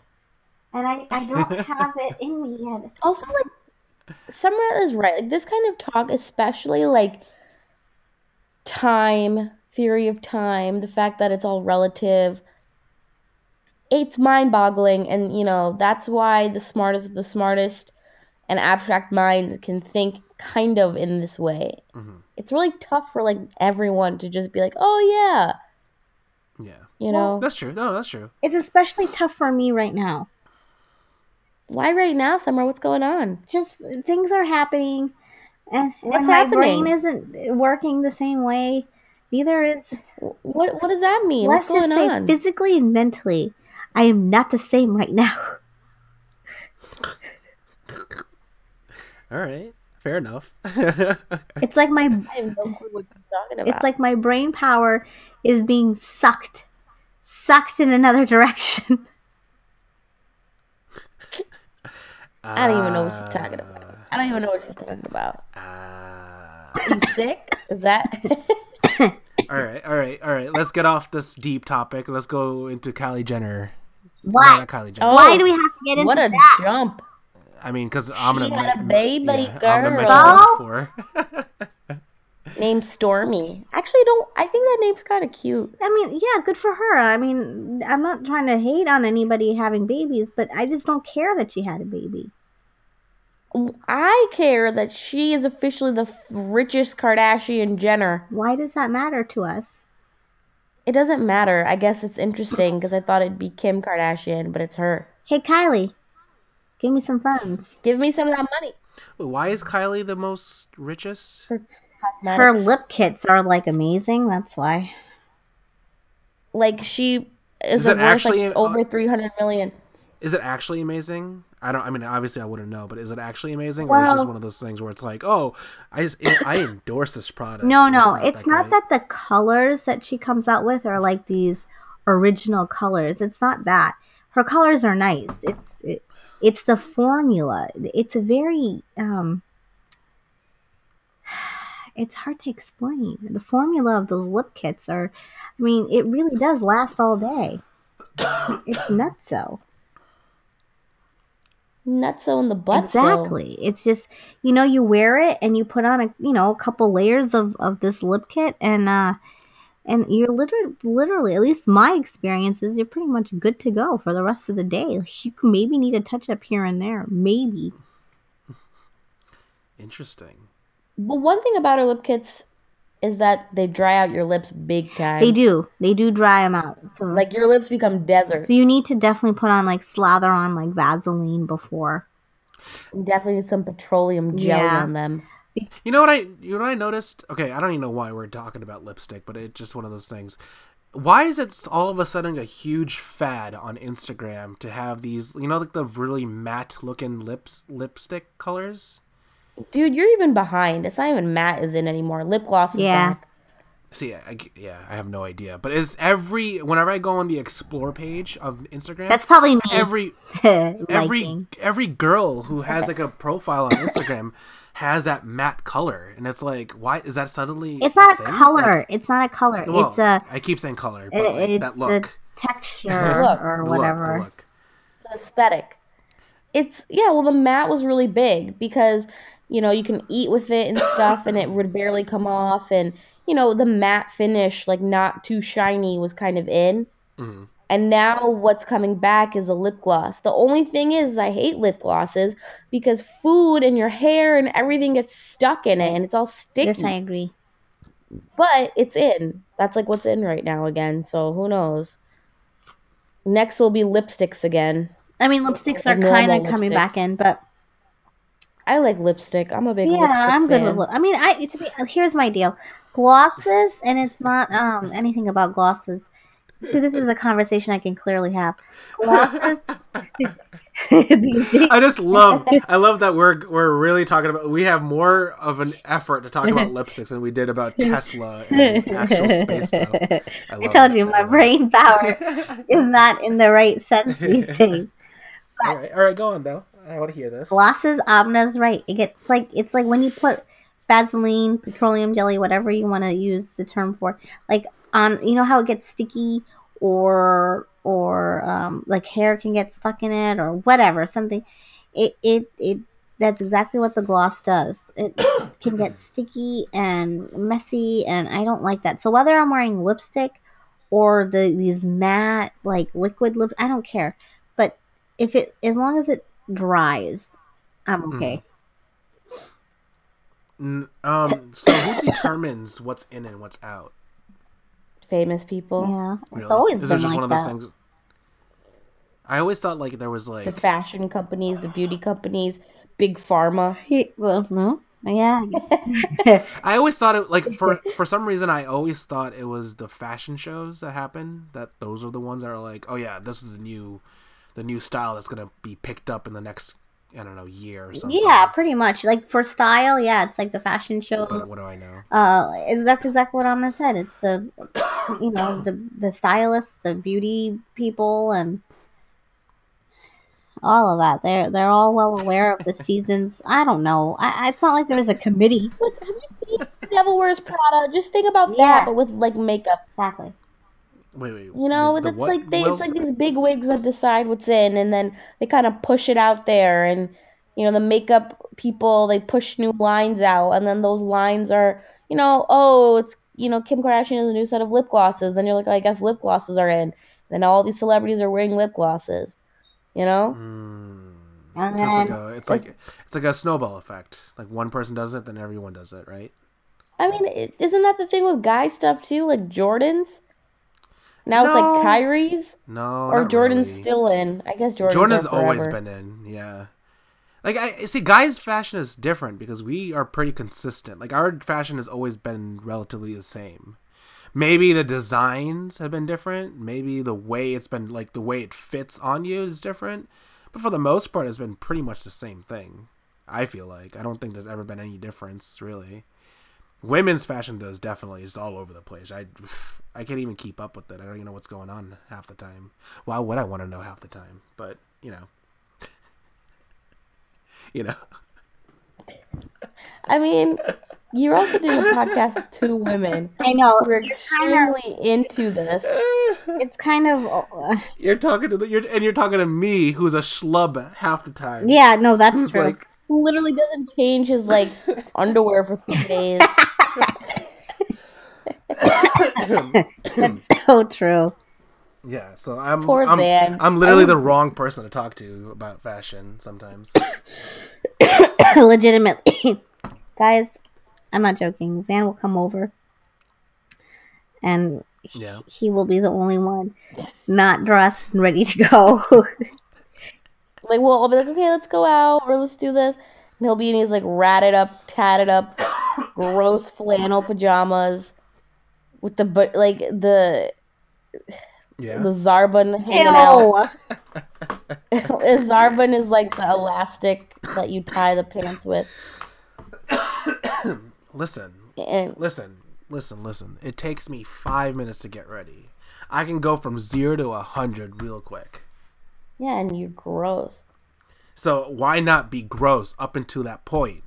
and I, I don't [LAUGHS] have it in me yet. also like summer is right like this kind of talk especially like time theory of time the fact that it's all relative it's mind-boggling and you know that's why the smartest of the smartest and abstract minds can think kind of in this way Mhm. it's really tough for like everyone to just be like oh yeah Yeah, you know that's true. No, that's true. It's especially tough for me right now. why right now summer what's going on Just things are happening, and, What's and my brain happening? isn't working the same way. Neither is what what does that mean let's what's just going say on physically and mentally. I am not the same right now. [LAUGHS] All right, fair enough. [LAUGHS] It's like my I have no clue what you're talking about. it's like my brain power is being sucked, sucked in another direction. [LAUGHS] I don't even know what she's talking about. I don't even know what she's talking about. Uh, You sick? Is that? [LAUGHS] all right, all right, all right. Let's get off this deep topic. Let's go into Kylie Jenner. Why? not Kylie Jenner. Oh, Why do we have to get into what a that? jump! I mean, because I'm She gonna had a baby I'm gonna mention girl. it. [LAUGHS] Named Stormy. Actually, don't. I think that name's kind of cute. I mean, yeah, good for her. I mean, I'm not trying to hate on anybody having babies, but I just don't care that she had a baby. I care that she is officially the richest Kardashian Jenner. Why does that matter to us? It doesn't matter. I guess it's interesting because I thought it'd be Kim Kardashian, but it's her. Hey, Kylie, give me some funds. Give me some of that money. Why is Kylie the most richest? Her Cosmetics. lip kits are like amazing. That's why. like she is, Is a it worth actually like an- over three hundred million. Is it actually amazing? I don't. I mean, obviously, I wouldn't know, but is it actually amazing, or is it just one of those things where it's like, oh, I I endorse this product. No, and no, it's not great. that the colors that she comes out with are like these original colors. It's not that. Her colors are nice. It's it, it's the formula. It's a very um it's hard to explain. The formula of those lip kits are I mean, it really does last all day. it's nutso. Nutso in the butt. Exactly. It's just you know you wear it and you put on a you know a couple layers of of this lip kit and uh and you're literally literally at least my experience is you're pretty much good to go for the rest of the day. You maybe need a touch up here and there, maybe. [LAUGHS] interesting. But one thing about her lip kits is that they dry out your lips big time. They do. They do dry them out. So Like your lips become deserts. so you need to definitely put on like slather on like Vaseline before. You definitely need some petroleum jelly Yeah. on them. You know what I you know what I noticed? Okay, I don't even know why we're talking about lipstick, but it's just one of those things. Why is it all of a sudden a huge fad on Instagram to have these, you know, like the really matte looking lips lipstick colors? Dude, you're even behind. It's not even matte is in anymore. Lip gloss is Yeah. back. See, I, I- yeah, I have no idea, but is every whenever I go on the explore page of Instagram, That's probably me. every [LAUGHS] every every girl who has like a profile on Instagram [LAUGHS] has that matte color, and it's like, why is that suddenly? It's not a thing? color. It's not a color. Well, it's a I keep saying color, but it- like, it's that the look, texture [LAUGHS] Look. or the look, the whatever. look. aesthetic. It's yeah, well the matte was really big because you know you can eat with it and stuff and it would barely come off and you know the matte finish like not too shiny was kind of in. Mhm. And now what's coming back is a lip gloss. The only thing is I hate lip glosses because food and your hair and everything gets stuck in it and it's all sticky. Yes, I agree. but it's in. That's like what's in right now again. So who knows? Next will be lipsticks again. I mean, lipsticks are kind of coming back in, but I like lipstick. I'm a big yeah, lipstick I'm good fan. with. Lip- I mean, I be, here's my deal: glosses, and it's not um anything about glosses. See, this is a conversation I can clearly have. [LAUGHS] I just love, I love that we're we're really talking about. We have more of an effort to talk about lipsticks than we did about Tesla and actual space stuff. I, I told it. you I my brain power [LAUGHS] is not in the right sense [LAUGHS] these days. all right, all right, go on though. I want to hear this. Glosses, Amna's right. It gets like it's like when you put Vaseline, petroleum jelly, whatever you want to use the term for, like on you know how it gets sticky or or um, like hair can get stuck in it or whatever something. It it it that's exactly what the gloss does. It [COUGHS] can get sticky and messy, and I don't like that. So whether I'm wearing lipstick or the these matte like liquid lips, I don't care. But if it as long as it dries, I'm okay. N- Um, so who [COUGHS] determines what's in and what's out? Famous people. Yeah, it's always Is been it just like one of those that. things? I always thought like there was like The fashion companies, the beauty companies, big pharma. He- well, no, yeah, [LAUGHS] I always thought it like [LAUGHS] for for some reason I always thought it was the fashion shows that happen that those are the ones that are like oh yeah this is the new the new style that's gonna be picked up in the next I don't know year or something. yeah, pretty much. Like for style, yeah, it's like the fashion show. But what do I know? Uh, is that's exactly what Amna said. It's the, you know, the the stylists, the beauty people, and all of that. They're they're all well aware of the [LAUGHS] seasons. I don't know. I, I it's not like there's a committee. Look, have you seen Devil Wears Prada? Just think about Yeah. that, but with like makeup. Exactly. Wait wait. You know, the- the it's what? like they, it's like these big wigs that decide what's in, and then they kind of push it out there, and you know the makeup people they push new lines out, and then those lines are, you know, oh, it's you know Kim Kardashian has a new set of lip glosses. Then you're like, oh, I guess lip glosses are in. Then all these celebrities are wearing lip glosses. You know, Mm. And It's like a, it's like it's like a snowball effect. Like one person does it, then everyone does it, right? I mean, isn't that the thing with guy stuff too? Like Jordans. Now it's like Kyrie's, No, or not Jordan's really. still in. I guess Jordan's Jordan has are always been in, yeah. Like I see, guys' fashion is different because we are pretty consistent. Like our fashion has always been relatively the same. maybe the designs have been different. Maybe the way it's been like the way it fits on you is different. But for the most part, it's been pretty much the same thing. I feel like I don't think there's ever been any difference really. Women's fashion does definitely is all over the place. I I can't even keep up with it. I don't even know what's going on half the time. Why would I want to know half the time? But you know, [LAUGHS] you know. I mean, you're also doing a [LAUGHS] podcast with two women. I know. We're You're kind of, into this. [LAUGHS] it's kind of. Uh, You're talking to the, you're and you're talking to me, who's a schlub half the time. yeah, no, that's Who's true. like, Who literally doesn't change his like [LAUGHS] underwear for three days. [LAUGHS] that's so true. yeah. So I'm Poor I'm, Zan. I'm literally I the wrong person to talk to about fashion sometimes. [COUGHS] Legitimately. [COUGHS] Guys, I'm not joking. Zan will come over and he, Yeah. he will be the only one not dressed and ready to go. [LAUGHS] Like, well, I'll be like, okay, let's go out or let's do this. And he'll be in his like ratted up, tatted up, [COUGHS] gross flannel pajamas with the but like the Yeah. the zarbun hanging out. Ew. [LAUGHS] [LAUGHS] zarbun is like the elastic that you tie the pants with. [COUGHS] Listen, And listen, listen, listen. It takes me five minutes to get ready. I can go from zero to a hundred real quick. Yeah, and you're gross. So why not be gross up until that point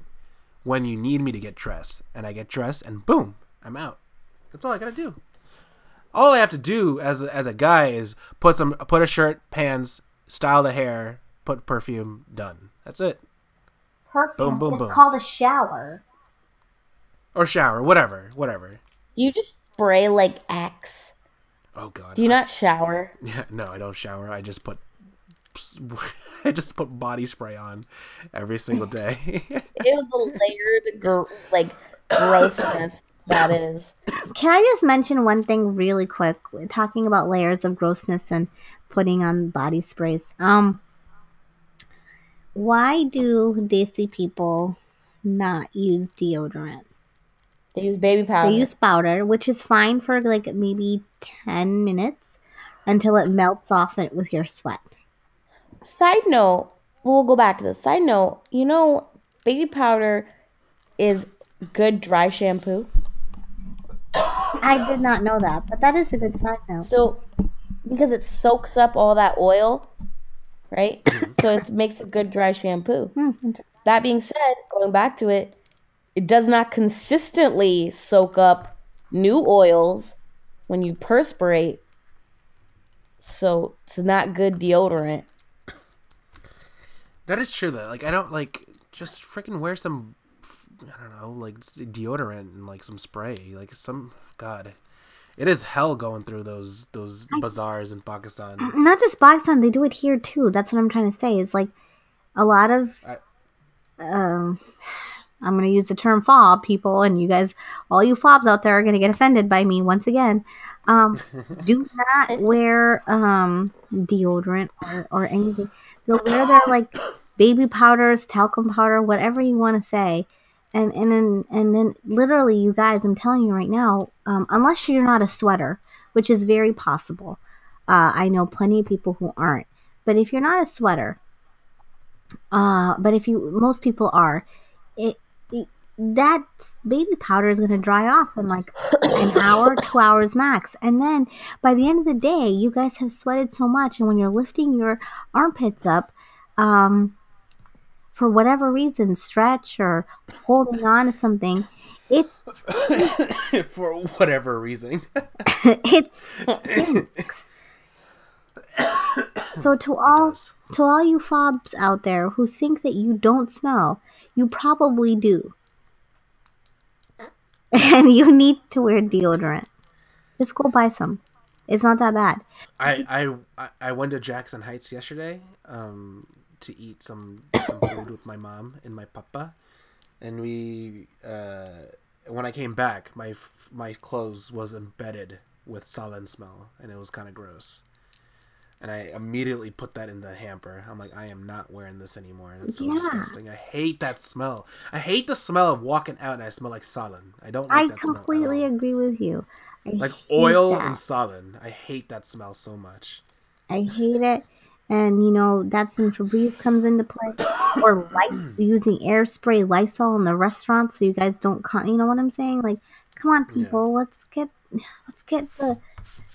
when you need me to get dressed, and I get dressed, and boom, I'm out. That's all I gotta do. All I have to do as a, as a guy is put some put a shirt, pants, style the hair, put perfume, done. That's it. Perfume. Boom, boom, it's boom. called a shower. Or shower, whatever, whatever. Do you just spray like Axe? Oh god. Do you not shower? [LAUGHS] Yeah, no, I don't shower. I just put [LAUGHS] I just put body spray on every single day. It was the layered, gr- like grossness that is. Can I just mention one thing really quick? Talking about layers of grossness and putting on body sprays. Um, why do desi people not use deodorant? They use baby powder. They use powder, which is fine for like maybe ten minutes until it melts off it with your sweat. Side note, we'll go back to this. Side note, you know, baby powder is good dry shampoo. I did not know that, but that is a good side note. So, because it soaks up all that oil, right? [COUGHS] so it makes a good dry shampoo. Hmm, That being said, going back to it, it does not consistently soak up new oils when you perspirate. So it's not good deodorant. That is true though. Like I don't like just freaking wear some I don't know, like deodorant and like some spray. Like some god. It is hell going through those those bazaars in Pakistan. not just Pakistan, they do it here too. That's what I'm trying to say. It's like a lot of I- um I'm going to use the term fob people and you guys all you fobs out there are going to get offended by me once again. Um [LAUGHS] do not wear um deodorant or, or anything. They'll wear their like baby powders, talcum powder, whatever you want to say. And and then and then literally you guys, I'm telling you right now, um, unless you're not a sweater, which is very possible. Uh, I know plenty of people who aren't. But if you're not a sweater, uh, but if you, most people are, it, it that baby powder is going to dry off in like an hour, two hours max. And then by the end of the day, you guys have sweated so much. And when you're lifting your armpits up, um, for whatever reason, stretch or holding on to something, it [LAUGHS] For whatever reason. [LAUGHS] it's so to all to all you fobs out there who think that you don't smell, you probably do. And [LAUGHS] you need to wear deodorant. Just go buy some. It's not that bad. I, I I- went to Jackson Heights yesterday um, to eat some some [COUGHS] food with my mom and my papa, and we uh, when I came back, my my clothes was embedded with solid smell, and it was kind of gross. And I immediately put that in the hamper. I'm like, I am not wearing this anymore. That's so Yeah. disgusting. I hate that smell. I hate the smell of walking out and I smell like salan. I don't like I that smell. at completely agree with you. I Like oil that. and salan. I hate that smell so much. I hate it. And you know that's when Febreze comes into play, or lights [CLEARS THROAT] using air spray Lysol in the restaurant, so you guys don't. Con- you know what I'm saying? Like, come on, Yeah. people, let's get, [SIGHS] let's get the.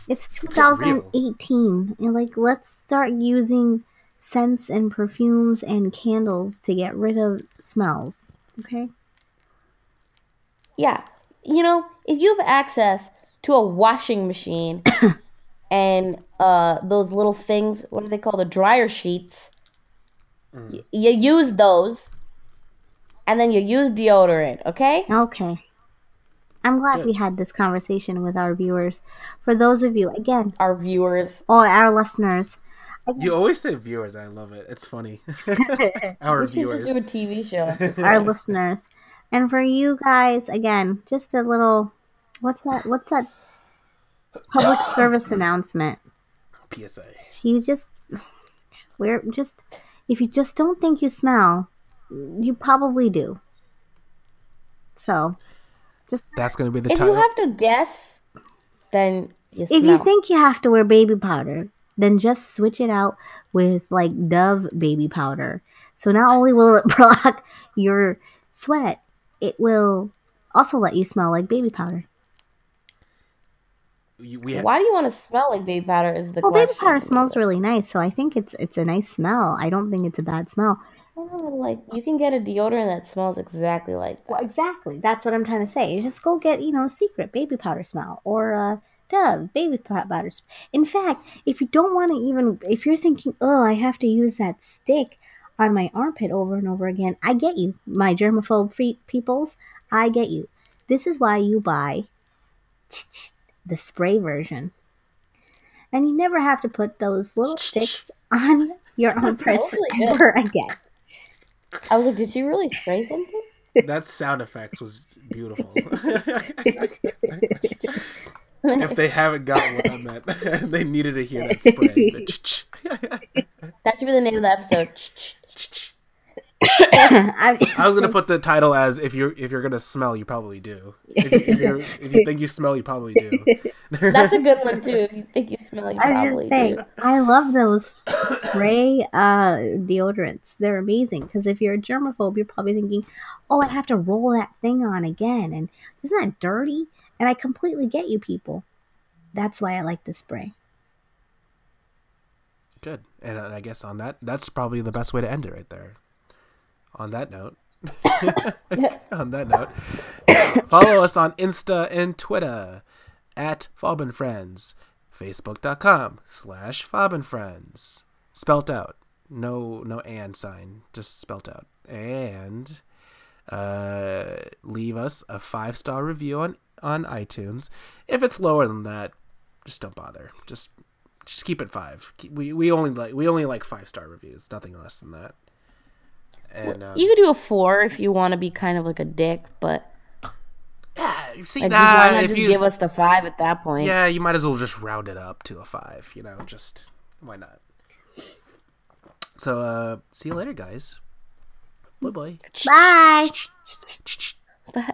It's get real. 2018, and like let's start using scents and perfumes and candles to get rid of smells. Okay. Yeah. You know, if you have access to a washing machine [COUGHS] and uh, those little things, what do they call the dryer sheets? y- you use those and then you use deodorant, okay? Okay. I'm glad Good. we had this conversation with our viewers. For those of you, again, Our viewers. or our listeners, You always say viewers, I love it. It's funny. [LAUGHS] Our We should viewers. just do a TV show. [LAUGHS] our listeners, and for you guys, again, just a little. What's that? What's that? Public [COUGHS] service announcement. PSA. You just, we're just, if you just don't think you smell, you probably do. So, Just that's gonna be the time. if title. you have to guess, then you if you think you have to wear baby powder, then just switch it out with like Dove baby powder. So not only will it [LAUGHS] block your sweat, it will also let you smell like baby powder. You- we ha- Why do you want to smell like baby powder? Is the question. Well, question. baby powder smells really nice, so I think it's it's a nice smell. I don't think it's a bad smell. Oh, like you can get a deodorant that smells exactly like that. Well, exactly. That's what I'm trying to say. Just go get you know secret baby powder smell or uh, Dove baby powder. In fact, if you don't want to even, if you're thinking, oh, I have to use that stick on my armpit over and over again, I get you, my germaphobe free peoples. I get you. This is why you buy [SNIFFS] the spray version, and you never have to put those little sticks on your [LAUGHS] armpits ever again. I was like, did she really spray something? [LAUGHS] that sound effect was beautiful. [LAUGHS] if they haven't gotten what I meant, [LAUGHS] they needed to hear that spray. That should be the name of the episode. [COUGHS] I, I was gonna [LAUGHS] put the title as if you're if you're gonna smell, you probably do. If you, if, you're, if you think you smell, you probably do. [LAUGHS] That's a good one too. If you think you smell, you I'm probably just saying, do. I love those spray uh, deodorants. They're amazing because if you're a germaphobe, you're probably thinking, "Oh, I have to roll that thing on again," and isn't that dirty? And I completely get you, people. That's why I like the spray. Good. And I guess on that, that's probably the best way to end it right there. On that note, [LAUGHS] [LAUGHS] on that note, [COUGHS] follow us on Insta and Twitter at Fob Friends, Facebook.com slash Fob Friends. Spelt out. No, no and sign, just spelt out. And uh, leave us a five star review on, on iTunes. If it's lower than that, just don't bother. Just just keep it five. We we only like we only like five star reviews, nothing less than that. And um, You could do a four if you want to be kind of like a dick, but yeah, see, like, nah, not if just you give us the five at that point? yeah, you might as well just round it up to a five. You know, just why not? So uh, see you later, guys. Bye bye. Bye.